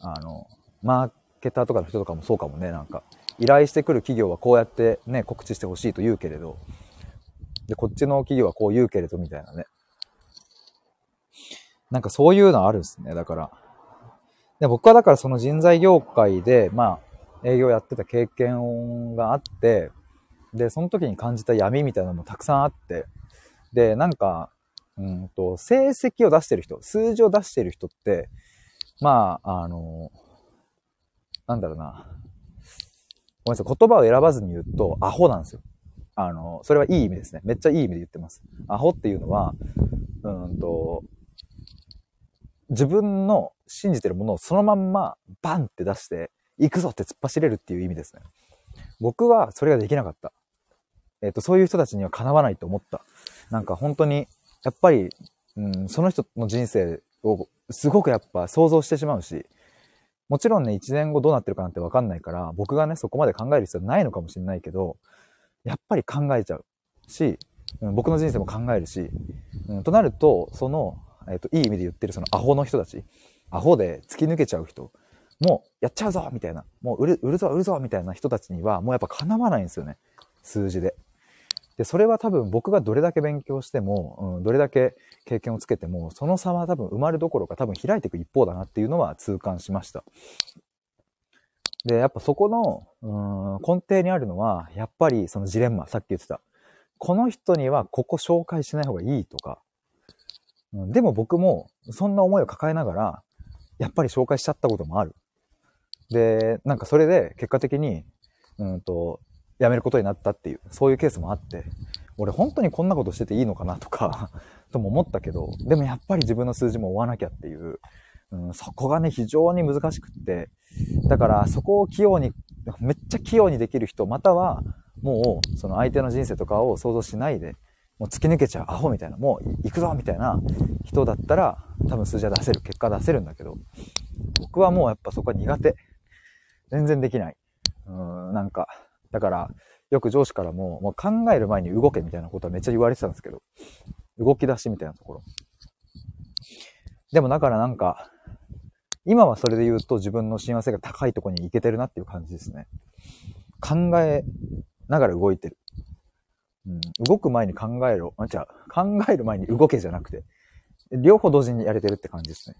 あの、マーケターとかの人とかもそうかもね、なんか、依頼してくる企業はこうやってね、告知してほしいと言うけれど、で、こっちの企業はこう言うけれど、みたいなね。なんかそういうのあるんですね、だから。で僕はだからその人材業界で、まあ、営業やってた経験があって、で、その時に感じた闇みたいなのもたくさんあって、で、なんか、うんと、成績を出してる人、数字を出してる人って、まあ、あの、なんだろうな。ごめんなさい、言葉を選ばずに言うと、アホなんですよ。あの、それはいい意味ですね。めっちゃいい意味で言ってます。アホっていうのは、うんと、自分の信じてるものをそのまんまバンって出して、行くぞって突っ走れるっていう意味ですね。僕はそれができなかった。えっ、と、そういう人たちにはかなわないと思った。なんか本当に、やっぱり、うん、その人の人生をすごくやっぱ想像してしまうし、もちろんね、1年後どうなってるかなんてわかんないから、僕がね、そこまで考える必要ないのかもしれないけど、やっぱり考えちゃうし、うん、僕の人生も考えるし、うん、となると、その、えっ、と、いい意味で言ってるそのアホの人たち、アホで突き抜けちゃう人、もうやっちゃうぞみたいな、もう売る、売るぞ売るぞみたいな人たちには、もうやっぱ叶わないんですよね。数字で。で、それは多分僕がどれだけ勉強しても、うん、どれだけ経験をつけても、その差は多分埋まるどころか多分開いていく一方だなっていうのは痛感しました。で、やっぱそこの、うん、根底にあるのは、やっぱりそのジレンマ、さっき言ってた。この人にはここ紹介しない方がいいとか、うん、でも僕もそんな思いを抱えながら、やっぱり紹介しちゃったこともある。で、なんかそれで結果的に、うんと、辞めることになったっていう、そういうケースもあって、俺本当にこんなことしてていいのかなとか とも思ったけど、でもやっぱり自分の数字も追わなきゃっていう、うん、そこがね、非常に難しくって、だからそこを器用にめっちゃ器用にできる人、または、もう、その相手の人生とかを想像しないで、もう突き抜けちゃうアホみたいな、もう行くぞみたいな人だったら、多分数字は出せる、結果出せるんだけど、僕はもうやっぱそこは苦手。全然できない。うん、なんか、だから、よく上司からも、もう考える前に動けみたいなことはめっちゃ言われてたんですけど、動き出しみたいなところ。でもだからなんか、今はそれで言うと自分の親和性が高いところに行けてるなっていう感じですね。考えながら動いてる。うん、動く前に考えろ。あ、違う。考える前に動けじゃなくて、両方同時にやれてるって感じですね。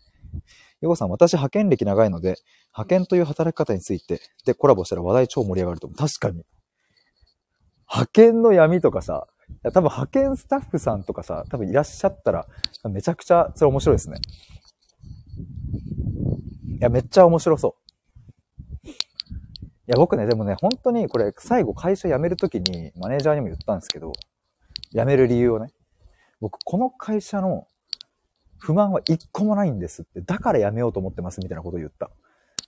ヨゴさん、私派遣歴長いので、派遣という働き方についてでコラボしたら話題超盛り上がると思う。確かに。派遣の闇とかさ、や多分派遣スタッフさんとかさ、多分いらっしゃったら、めちゃくちゃそれ面白いですね。いや、めっちゃ面白そう。いや、僕ね、でもね、本当にこれ、最後会社辞めるときにマネージャーにも言ったんですけど、辞める理由をね、僕、この会社の不満は一個もないんですって、だから辞めようと思ってますみたいなことを言った。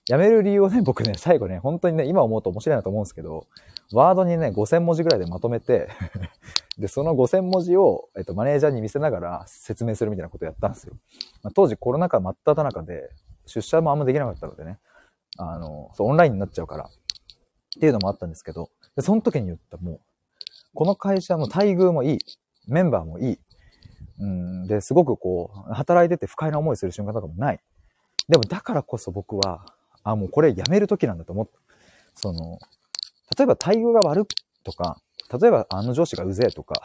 辞める理由をね、僕ね、最後ね、本当にね、今思うと面白いなと思うんですけど、ワードにね、5000文字ぐらいでまとめて で、その5000文字を、えっと、マネージャーに見せながら説明するみたいなことをやったんですよ。まあ、当時コロナ禍真っ只中で、出社もあんまできなかったのでね、あの、そう、オンラインになっちゃうから、っていうのもあったんですけど、で、その時に言ったもう、この会社の待遇もいい、メンバーもいい、うん、で、すごくこう、働いてて不快な思いする瞬間とかもない。でも、だからこそ僕は、あ、もうこれやめる時なんだと思った。その、例えば待遇が悪とか、例えばあの上司がうぜえとか、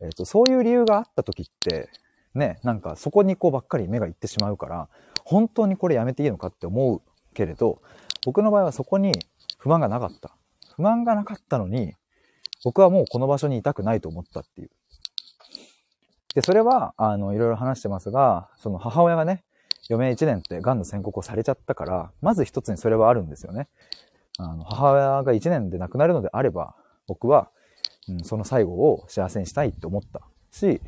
えっ、ー、と、そういう理由があった時って、ね、なんかそこにこうばっかり目がいってしまうから、本当にこれやめていいのかって思うけれど、僕の場合はそこに不満がなかった。不満がなかったのに、僕はもうこの場所にいたくないと思ったっていう。で、それは、あの、いろいろ話してますが、その母親がね、余命1年って癌の宣告をされちゃったから、まず一つにそれはあるんですよね。あの、母親が1年で亡くなるのであれば、僕は、うん、その最後を幸せにしたいって思ったし、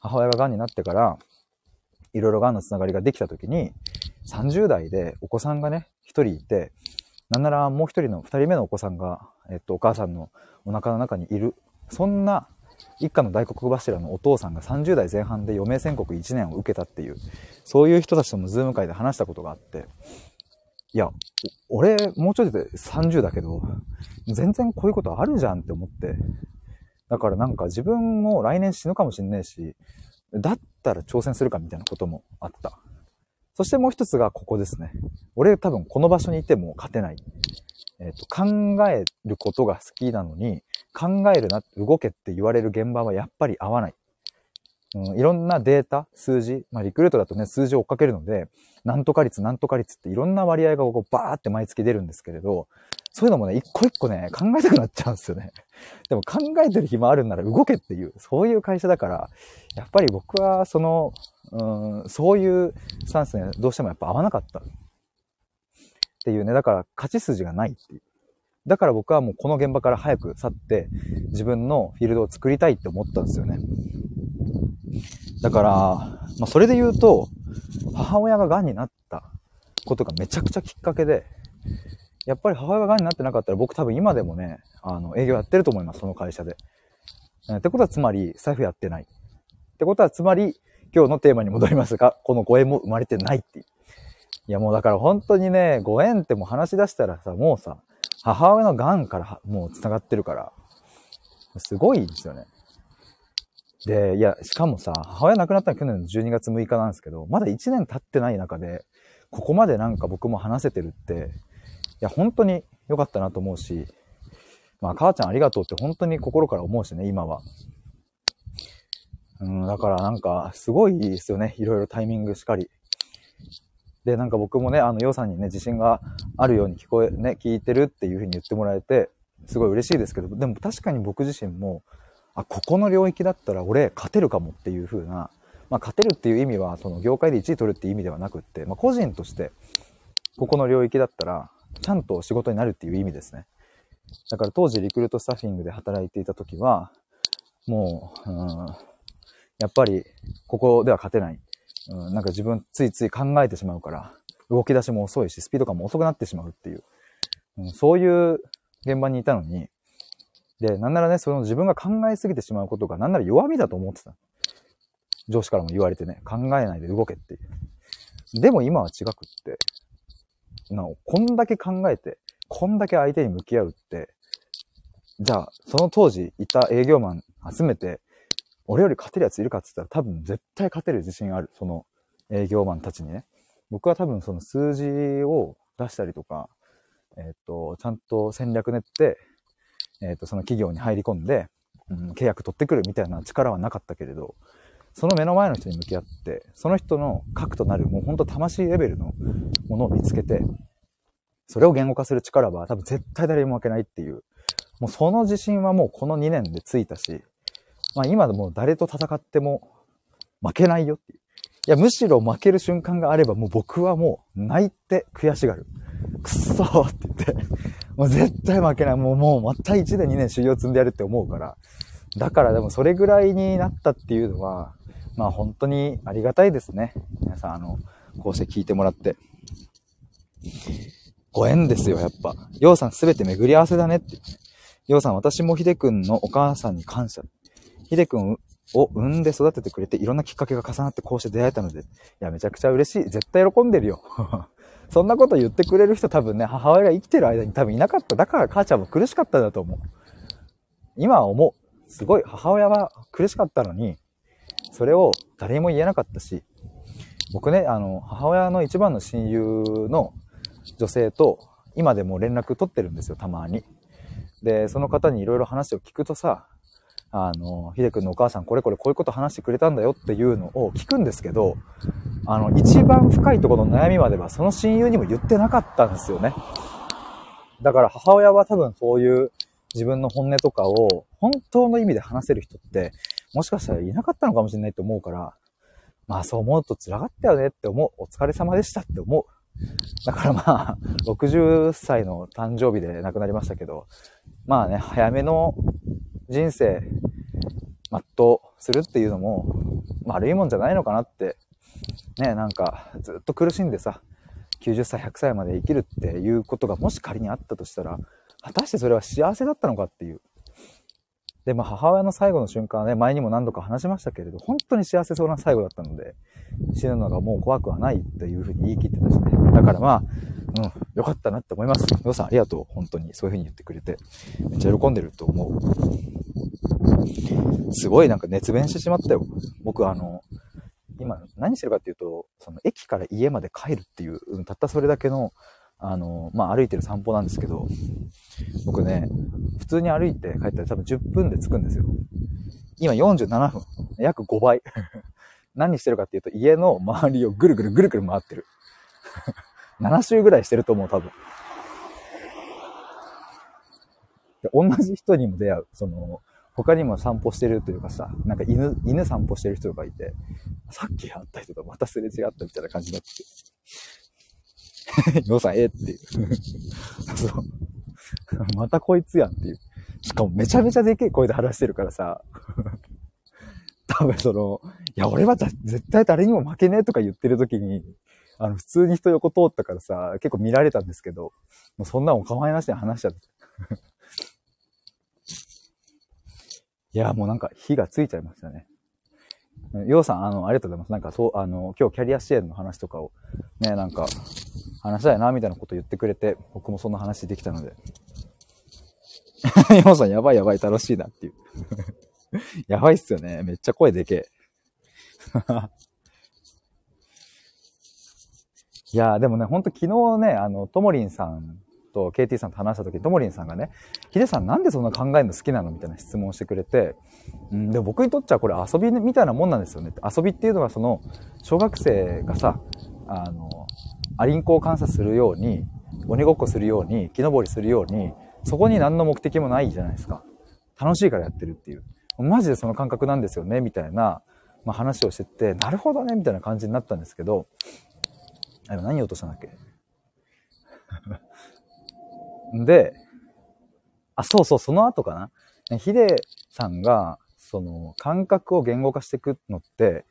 母親が癌になってから、いろいろ癌のつながりができた時に、30代でお子さんがね、1人いて、なんならもう1人の2人目のお子さんが、えっと、お母さんのお腹の中にいる。そんな一家の大黒柱のお父さんが30代前半で余命宣告1年を受けたっていう、そういう人たちともズーム会で話したことがあって、いや、俺、もうちょいで30だけど、全然こういうことあるじゃんって思って。だからなんか自分も来年死ぬかもしんないし、だったら挑戦するかみたいなこともあった。そしてもう一つがここですね。俺多分この場所にいても勝てない。えっ、ー、と、考えることが好きなのに、考えるな、動けって言われる現場はやっぱり合わない。うん、いろんなデータ、数字、まあ、リクルートだとね、数字を追っかけるので、なんとか率、なんとか率っていろんな割合がこうバーって毎月出るんですけれど、そういうのもね、一個一個ね、考えたくなっちゃうんですよね。でも考えてる暇あるんなら動けっていう、そういう会社だから、やっぱり僕はその、うん、そういうスタンスね、どうしてもやっぱ合わなかった。っていうね、だから勝ち筋がないっていう。だから僕はもうこの現場から早く去って自分のフィールドを作りたいって思ったんですよね。だから、まあそれで言うと、母親が癌になったことがめちゃくちゃきっかけで、やっぱり母親が癌になってなかったら僕多分今でもね、あの営業やってると思います、その会社で。ってことはつまり財布やってない。ってことはつまり今日のテーマに戻りますが、このご縁も生まれてないっていう。いやもうだから本当にね、ご縁ってもう話し出したらさ、もうさ、母親の癌からもう繋がってるから、すごいですよね。で、いや、しかもさ、母親亡くなったのは去年の12月6日なんですけど、まだ1年経ってない中で、ここまでなんか僕も話せてるって、いや、本当に良かったなと思うし、まあ、母ちゃんありがとうって本当に心から思うしね、今は。うん、だからなんか、すごいですよね。いろいろタイミングしっかり。で、なんか僕もね、あの、ヨウさんにね、自信があるように聞こえ、ね、聞いてるっていうふうに言ってもらえて、すごい嬉しいですけど、でも確かに僕自身も、あ、ここの領域だったら俺勝てるかもっていう風な、まあ勝てるっていう意味は、その業界で1位取るっていう意味ではなくって、まあ個人として、ここの領域だったら、ちゃんと仕事になるっていう意味ですね。だから当時リクルートスタッフィングで働いていた時は、もう、うん、やっぱりここでは勝てない。うん、なんか自分ついつい考えてしまうから、動き出しも遅いし、スピード感も遅くなってしまうっていう。うん、そういう現場にいたのに、で、なんならね、その自分が考えすぎてしまうことがなんなら弱みだと思ってた。上司からも言われてね、考えないで動けっていう。でも今は違くって、なおこんだけ考えて、こんだけ相手に向き合うって、じゃあ、その当時いた営業マン集めて、俺より勝てるやついるかって言ったら多分絶対勝てる自信ある。その営業マンたちにね。僕は多分その数字を出したりとか、えっ、と、ちゃんと戦略練って、えっ、と、その企業に入り込んで、うん、契約取ってくるみたいな力はなかったけれど、その目の前の人に向き合って、その人の核となる、もうほんと魂レベルのものを見つけて、それを言語化する力は多分絶対誰にも負けないっていう、もうその自信はもうこの2年でついたし、まあ今でも誰と戦っても負けないよっていう。いや、むしろ負ける瞬間があればもう僕はもう泣いて悔しがる。くっそーって言って、もう絶対負けない。もうもうまた1年2年修行積んでやるって思うから。だからでもそれぐらいになったっていうのは、まあ本当にありがたいですね。皆さん、あの、こうして聞いてもらって。ご縁ですよ、やっぱ。ようさんすべて巡り合わせだねって。ようさん、私もひでくんのお母さんに感謝。ひでくんを産んで育ててくれて、いろんなきっかけが重なってこうして出会えたので、いや、めちゃくちゃ嬉しい。絶対喜んでるよ。そんなこと言ってくれる人多分ね、母親が生きてる間に多分いなかった。だから母ちゃんも苦しかったんだと思う。今は思う。すごい、母親は苦しかったのに、それを誰にも言えなかったし、僕ね、あの、母親の一番の親友の女性と、今でも連絡取ってるんですよ、たまに。で、その方にいろいろ話を聞くとさ、あの、ひでくんのお母さんこれこれこういうこと話してくれたんだよっていうのを聞くんですけど、あの、一番深いところの悩みまではその親友にも言ってなかったんですよね。だから母親は多分そういう自分の本音とかを本当の意味で話せる人ってもしかしたらいなかったのかもしれないと思うから、まあそう思うと辛かったよねって思う。お疲れ様でしたって思う。だからまあ、60歳の誕生日で亡くなりましたけど、まあね、早めの人生、全うするっていうのも、悪いもんじゃないのかなって、ね、なんか、ずっと苦しんでさ、90歳、100歳まで生きるっていうことがもし仮にあったとしたら、果たしてそれは幸せだったのかっていう。で、まあ母親の最後の瞬間はね、前にも何度か話しましたけれど、本当に幸せそうな最後だったので、死ぬのがもう怖くはないっていうふうに言い切ってたしね。だからまあ、うん、よかったなって思います。よさんありがとう。本当にそういうふうに言ってくれて。めっちゃ喜んでると思う。すごいなんか熱弁してしまったよ。僕あの、今何してるかっていうと、その駅から家まで帰るっていう、たったそれだけのあの、まあ、歩いてる散歩なんですけど、僕ね、普通に歩いて帰ったら多分10分で着くんですよ。今47分。約5倍。何してるかっていうと、家の周りをぐるぐるぐるぐる回ってる。7周ぐらいしてると思う、多分。で同じ人にも出会う。その、他にも散歩してるというかさ、なんか犬、犬散歩してる人がいて、さっき会った人とまたすれ違ったみたいな感じになってて。よさん、ええ？っていう。そう。またこいつやんっていう。しかもめちゃめちゃでけえ声で話してるからさ。多分その、いや、俺は絶対誰にも負けねえとか言ってる時に、あの、普通に人横通ったからさ、結構見られたんですけど、もうそんなお構いなしに話しちゃって。いや、もうなんか火がついちゃいましたね。ようさん、あの、ありがとうございます。なんか、そう、あの、今日キャリア支援の話とかを、ね、なんか、話したいな、みたいなこと言ってくれて、僕もそんな話できたので。ようさん、やばいやばい、楽しいなっていう。やばいっすよね。めっちゃ声でけえ。いやでもね、ほんと昨日ね、あの、ともりんさんと KT さんと話した時、ともりんさんがね、ヒデさんなんでそんな考えるの好きなのみたいな質問してくれて、うん、で僕にとっちゃこれ遊びみたいなもんなんですよね。遊びっていうのはその、小学生がさ、あの、アリンコを観察するように、鬼ごっこするように、木登りするように、そこに何の目的もないじゃないですか。楽しいからやってるっていう。マジでその感覚なんですよね、みたいな、まあ、話をしてて、なるほどね、みたいな感じになったんですけど、あ何言おうとしたんだっけ？で、あ、そうそう、その後かな。ヒデさんが、その、感覚を言語化していくのって、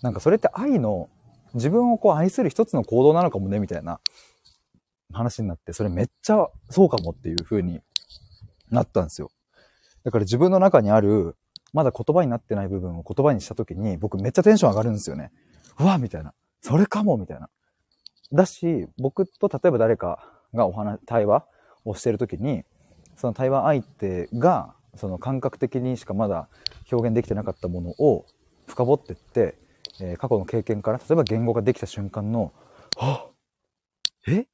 なんかそれって愛の、自分をこう愛する一つの行動なのかもね、みたいな。話になって、それめっちゃそうかもっていう風になったんですよ。だから自分の中にある、まだ言葉になってない部分を言葉にした時に、僕めっちゃテンション上がるんですよね。うわみたいな。それかもみたいな。だし、僕と例えば誰かがお話、対話をしてる時に、その対話相手が、その感覚的にしかまだ表現できてなかったものを深掘ってって、えー、過去の経験から、例えば言語ができた瞬間の、はえ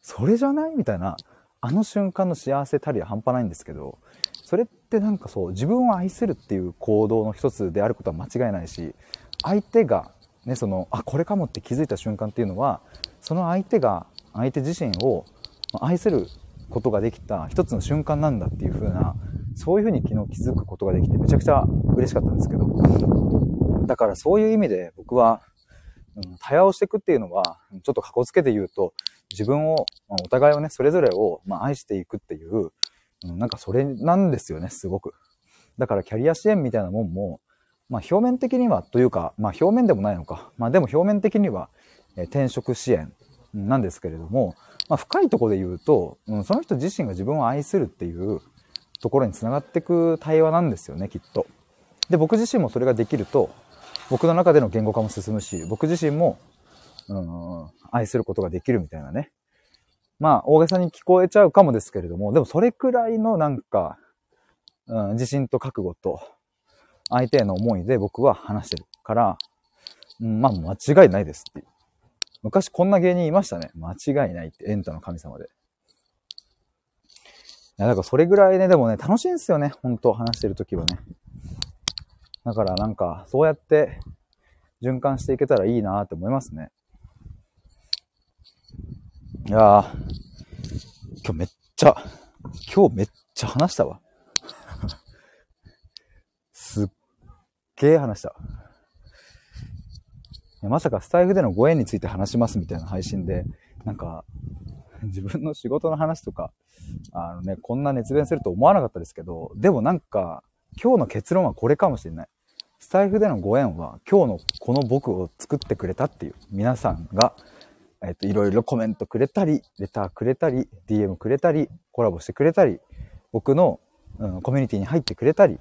それじゃない？みたいな、あの瞬間の幸せたりは半端ないんですけど、それってなんかそう、自分を愛せるっていう行動の一つであることは間違いないし、相手が、ね、その、あ、これかもって気づいた瞬間っていうのは、その相手が、相手自身を愛せることができた一つの瞬間なんだっていう風な、そういう風に昨日気づくことができてめちゃくちゃ嬉しかったんですけど、だからそういう意味で僕は、うん、対話をしていくっていうのは、ちょっとかこつけて言うと、自分を、まあ、お互いをね、それぞれを、まあ、愛していくっていう、うん、なんかそれなんですよね、すごく。だからキャリア支援みたいなもんも、まあ表面的にはというか、まあ表面でもないのか。まあでも表面的には、転職支援なんですけれども、まあ深いところで言うと、うん、その人自身が自分を愛するっていうところにつながっていく対話なんですよね、きっと。で、僕自身もそれができると、僕の中での言語化も進むし、僕自身も、うん、愛することができるみたいなね。まあ、大げさに聞こえちゃうかもですけれども、でもそれくらいのなんか、うん、自信と覚悟と、相手への思いで僕は話してるから、うん、まあ、間違いないですっていう。昔こんな芸人いましたね。間違いないって、エンタの神様で。いや、だからそれぐらいね、でもね、楽しいんですよね。本当話してるときはね。だからなんか、そうやって循環していけたらいいなって思いますね。いやー、今日めっちゃ、今日めっちゃ話したわ。すっげえ話した。まさかスタイフでのご縁について話しますみたいな配信で、なんか、自分の仕事の話とか、あのね、こんな熱弁すると思わなかったですけど、でもなんか、今日の結論はこれかもしれない。スタイフでのご縁は、今日のこの僕を作ってくれたっていう、皆さんが、えっと、いろいろコメントくれたり、レターくれたり、DM くれたり、コラボしてくれたり、僕の、うん、コミュニティに入ってくれたり、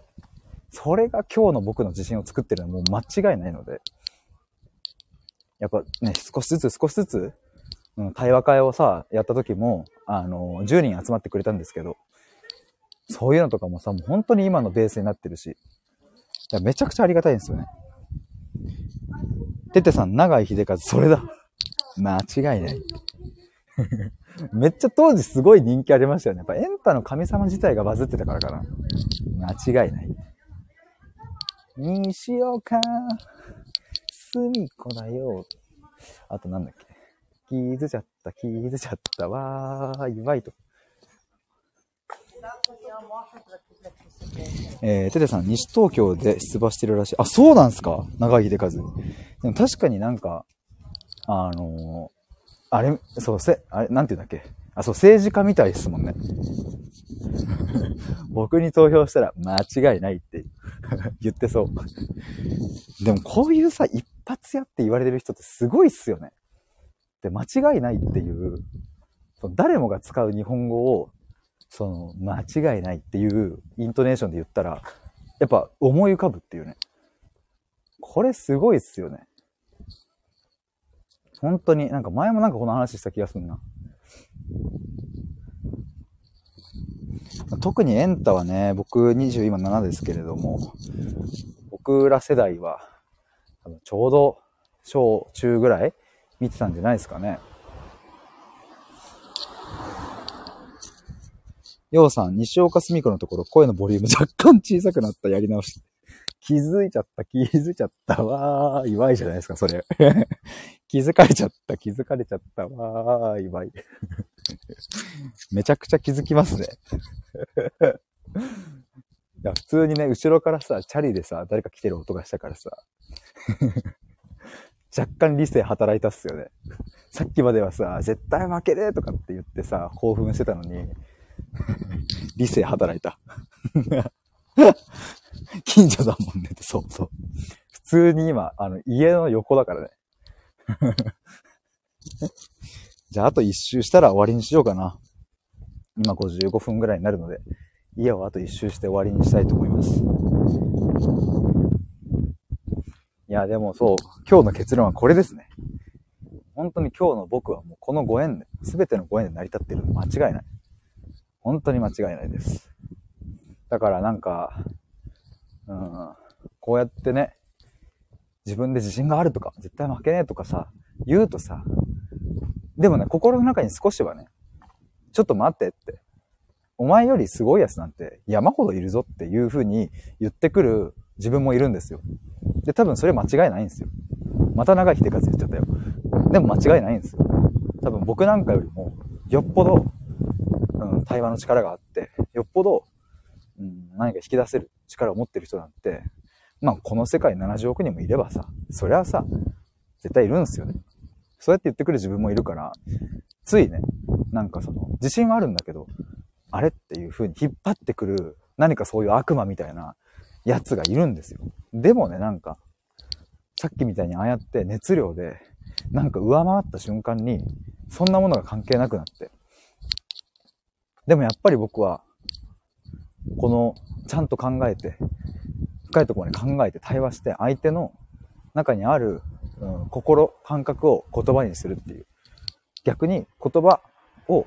それが今日の僕の自信を作ってるのはもう間違いないので、やっぱね、少しずつ少しずつ、うん、対話会をさ、やった時も、あの、10人集まってくれたんですけど、そういうのとかもさ、もう本当に今のベースになってるし、めちゃくちゃありがたいんですよね。ててさん、長井秀和、それだ。間違いない。めっちゃ当時すごい人気ありましたよね。やっぱエンタの神様自体がバズってたからかな。間違いない。西岡、すみこだよ。あとなんだっけ。気づちゃった、気づちゃったわー、いわいと。えー、ててさん、西東京で出馬してるらしい。あ、そうなんすか長井秀和。でも確かになんか、あのー、あれ、そう、せ、あれ、なんて言うんだっけ。あ、そう、政治家みたいですもんね。僕に投票したら間違いないって言 ってそう。でもこういうさ、一発屋って言われてる人ってすごいっすよね。で、間違いないっていう、その誰もが使う日本語を、その、間違いないっていうイントネーションで言ったら、やっぱ思い浮かぶっていうね。これすごいっすよね。本当に、なんか前もなんかこの話した気がするな。特にエンタはね、僕27ですけれども、僕ら世代は、多分ちょうど小中ぐらい見てたんじゃないですかね。ようさん、西岡澄子のところ声のボリューム若干小さくなったやり直し。気づいちゃった、気づいちゃったわー、祝いじゃないですか、それ。気づかれちゃった、気づかれちゃったわー、祝い。めちゃくちゃ気づきますね。や、普通にね、後ろからさ、チャリでさ、誰か来てる音がしたからさ、若干理性働いたっすよね。さっきまではさ、絶対負けねえとかって言ってさ、興奮してたのに、理性働いた。近所だもんねって、そうそう。普通に今、あの、家の横だからね。じゃああと一周したら終わりにしようかな。今55分ぐらいになるので、家をあと一周して終わりにしたいと思います。いや、でもそう、今日の結論はこれですね。本当に今日の僕はもうこのご縁で、全てのご縁で成り立ってるの間違いない。本当に間違いないです。だからなんか、うん、こうやってね、自分で自信があるとか、絶対負けねえとかさ、言うとさ、でもね、心の中に少しはね、ちょっと待ってって、お前よりすごいやつなんて山ほどいるぞっていう風に言ってくる自分もいるんですよ。で、多分それ間違いないんですよ。また長い手数言っちゃったよ。でも間違いないんですよ。多分僕なんかよりも、よっぽど、うん、対話の力があって、よっぽど、うん、何か引き出せる力を持ってる人なんて、まあ、この世界70億人もいればさ、そりゃさ、絶対いるんですよね。そうやって言ってくる自分もいるから、ついね、なんかその、自信はあるんだけど、あれっていう風に引っ張ってくる、何かそういう悪魔みたいなやつがいるんですよ。でもね、なんか、さっきみたいにああやって熱量で、なんか上回った瞬間に、そんなものが関係なくなって。でもやっぱり僕は、この、ちゃんと考えて、深いところに考えて対話して、相手の中にある、うん、心、感覚を言葉にするっていう。逆に言葉を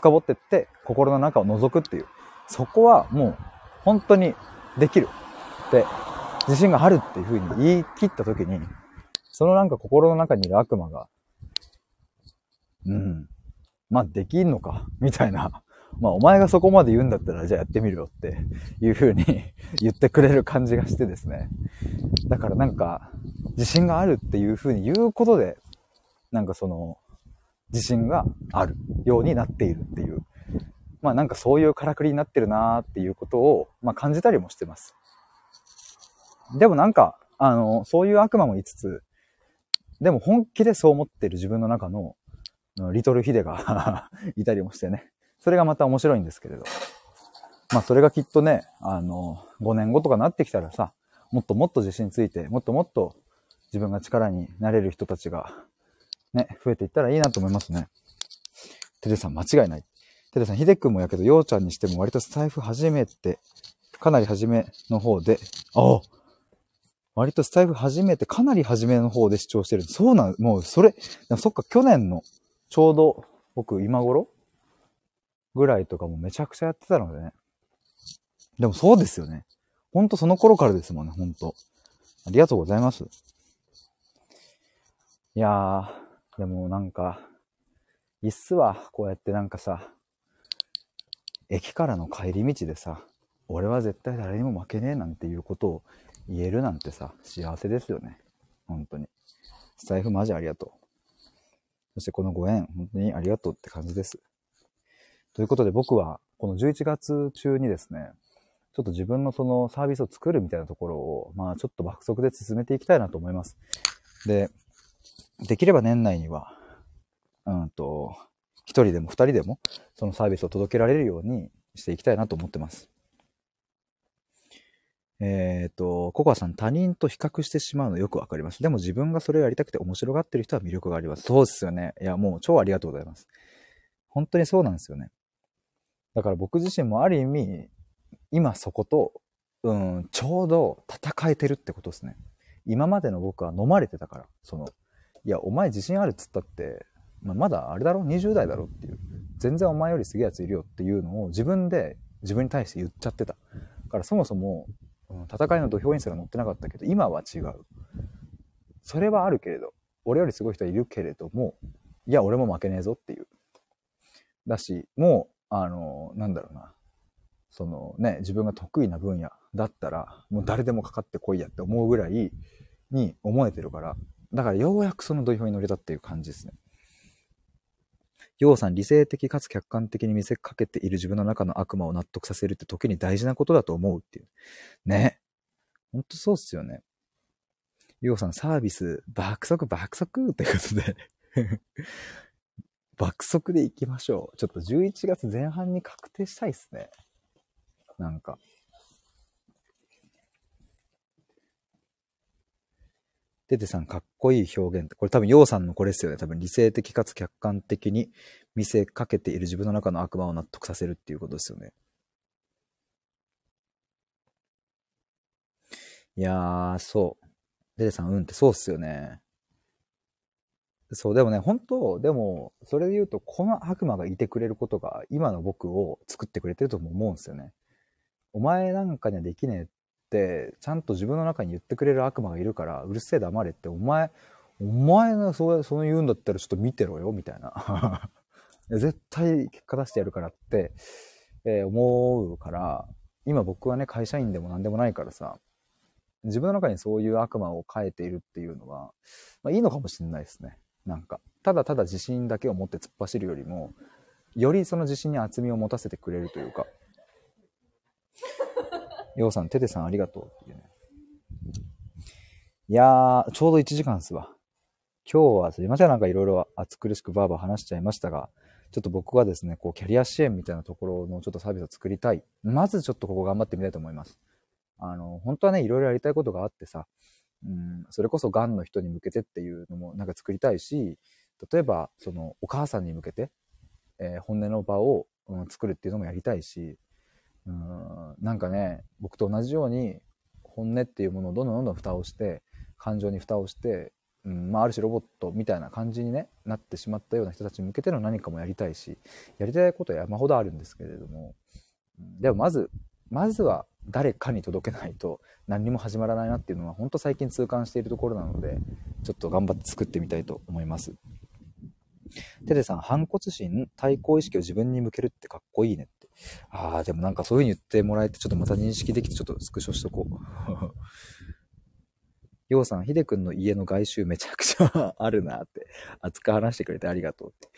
深掘ってって、心の中を覗くっていう。そこはもう、本当にできるって自信があるっていうふうに言い切った時に、そのなんか心の中にいる悪魔が、うん、まあできんのか、みたいな。まあお前がそこまで言うんだったらじゃあやってみるよっていうふうに言ってくれる感じがしてですね。だからなんか自信があるっていうふうに言うことで、なんかその自信があるようになっているっていう。まあなんかそういうからくりになってるなーっていうことを、まあ感じたりもしてます。でもなんか、あの、そういう悪魔もいつつ、でも本気でそう思ってる自分の中の、リトルヒデが いたりもしてね。それがまた面白いんですけれど。まあそれがきっとね、あの、5年後とかなってきたらさ、もっともっと自信ついて、もっともっと自分が力になれる人たちが、ね、増えていったらいいなと思いますね。テレさん間違いない。テレさん、ヒデ君もやけど、ようちゃんにしても割とスタイフ初めて、かなり初めの方で、ああ割とスタイフ初めて、かなり初めの方で視聴してる。そうなん、もうそれ、そっか、去年の、ちょうど、僕今頃ぐらいとかもめちゃくちゃやってたのでね。でもそうですよね。ほんとその頃からですもんね、ほんと。ありがとうございます。いやー、でもなんか、いっすわ、こうやってなんかさ、駅からの帰り道でさ、俺は絶対誰にも負けねえなんていうことを言えるなんてさ、幸せですよね。本当に。スタイフマジありがとう。そしてこのご縁、本当にありがとうって感じです。ということで僕は、この11月中にですね、ちょっと自分のそのサービスを作るみたいなところを、まあちょっと爆速で進めていきたいなと思います。で、できれば年内には、うんと、一人でも二人でも、そのサービスを届けられるようにしていきたいなと思ってます。えっ、ー、と、ココアさん、他人と比較してしまうのよくわかります。でも自分がそれをやりたくて面白がってる人は魅力があります。そうですよね。いや、もう超ありがとうございます。本当にそうなんですよね。だから僕自身もある意味、今そこと、うん、ちょうど戦えてるってことですね。今までの僕は飲まれてたから、その、いや、お前自信あるっつったって、まあ、まだあれだろ ?20 代だろっていう。全然お前よりすげえやついるよっていうのを自分で自分に対して言っちゃってた。だからそもそも戦いの土俵にすら乗ってなかったけど、今は違う。それはあるけれど、俺よりすごい人はいるけれども、いや、俺も負けねえぞっていう。だし、もう、あの、なんだろうな。そのね、自分が得意な分野だったら、もう誰でもかかってこいやって思うぐらいに思えてるから、だからようやくその土俵に乗れたっていう感じですね。ようさん、理性的かつ客観的に見せかけている自分の中の悪魔を納得させるって時に大事なことだと思うっていう。ね。ほんとそうっすよね。ようさん、サービス、爆速、爆速ってことで 爆速で行きましょう。ちょっと11月前半に確定したいっすね。なんか。テテさん、かっこいい表現って、これ多分、ヨウさんのこれですよね。多分、理性的かつ客観的に見せかけている自分の中の悪魔を納得させるっていうことですよね。いやー、そう。テテさん、うんってそうっすよね。そう、でもね、本当でも、それで言うと、この悪魔がいてくれることが、今の僕を作ってくれてるとも思うんですよね。お前なんかにはできねえって、ちゃんと自分の中に言ってくれる悪魔がいるから、うるせえ黙れって、お前、お前がそうそう言うんだったらちょっと見てろよ、みたいな。絶対結果出してやるからって、えー、思うから、今僕はね、会社員でも何でもないからさ、自分の中にそういう悪魔を変えているっていうのは、まあいいのかもしれないですね。なんか、ただただ自信だけを持って突っ走るよりも、よりその自信に厚みを持たせてくれるというか、ようさん、テテさんありがとうっていうね。いやー、ちょうど1時間っすわ。今日はすいません、なんかいろいろ暑苦しくバーバー話しちゃいましたが、ちょっと僕はですね、こう、キャリア支援みたいなところのちょっとサービスを作りたい。まずちょっとここ頑張ってみたいと思います。あの、本当はね、いろいろやりたいことがあってさ、うん、それこそがんの人に向けてっていうのもなんか作りたいし、例えば、そのお母さんに向けて、えー、本音の場を、うん、作るっていうのもやりたいし、うん、なんかね、僕と同じように本音っていうものをどんどんどんどん蓋をして、感情に蓋をして、うん、まあ、ある種ロボットみたいな感じに、ね、なってしまったような人たちに向けての何かもやりたいし、やりたいことは山ほどあるんですけれども、でもまず、まずは誰かに届けないと何にも始まらないなっていうのは本当最近痛感しているところなのでちょっと頑張って作ってみたいと思います。テテさん反骨心対抗意識を自分に向けるってかっこいいね。ああでもなんかそういう風に言ってもらえてちょっとまた認識できてちょっとスクショしとこう ようさん、ひでくんの家の外周めちゃくちゃ あるなって、熱く話してくれてありがとうって。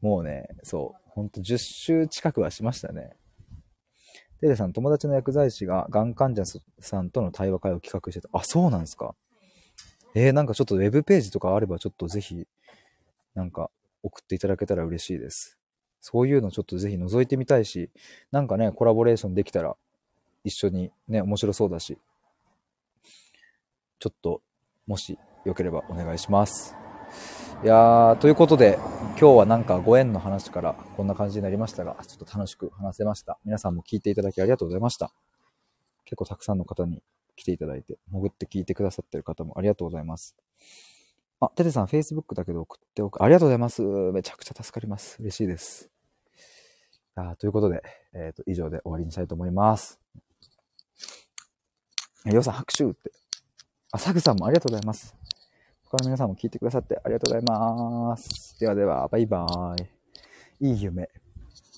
もうね、そう、ほんと10周近くはしましたね。テレさん、友達の薬剤師ががん患者さんとの対話会を企画してた。あ、そうなんですか。えー、なんかちょっとウェブページとかあればちょっとぜひ、なんか送っていただけたら嬉しいです。そういうのちょっとぜひ覗いてみたいし、なんかね、コラボレーションできたら一緒にね、面白そうだし、ちょっと、もしよければお願いします。いやー、ということで、今日はなんかご縁の話からこんな感じになりましたが、ちょっと楽しく話せました。皆さんも聞いていただきありがとうございました。結構たくさんの方に来ていただいて、潜って聞いてくださってる方もありがとうございます。あ、テテさん、Facebook だけど送っておく。ありがとうございます。めちゃくちゃ助かります。嬉しいです。あということで、えっ、ー、と、以上で終わりにしたいと思います。よさん、拍手って。あ、サグさんもありがとうございます。他の皆さんも聞いてくださってありがとうございます。ではでは、バイバーイ。いい夢。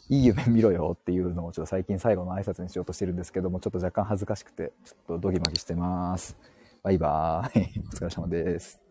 いい夢見ろよっていうのをちょっと最近最後の挨拶にしようとしてるんですけども、ちょっと若干恥ずかしくて、ちょっとドギマギしてます。バイバーイ。お疲れ様です。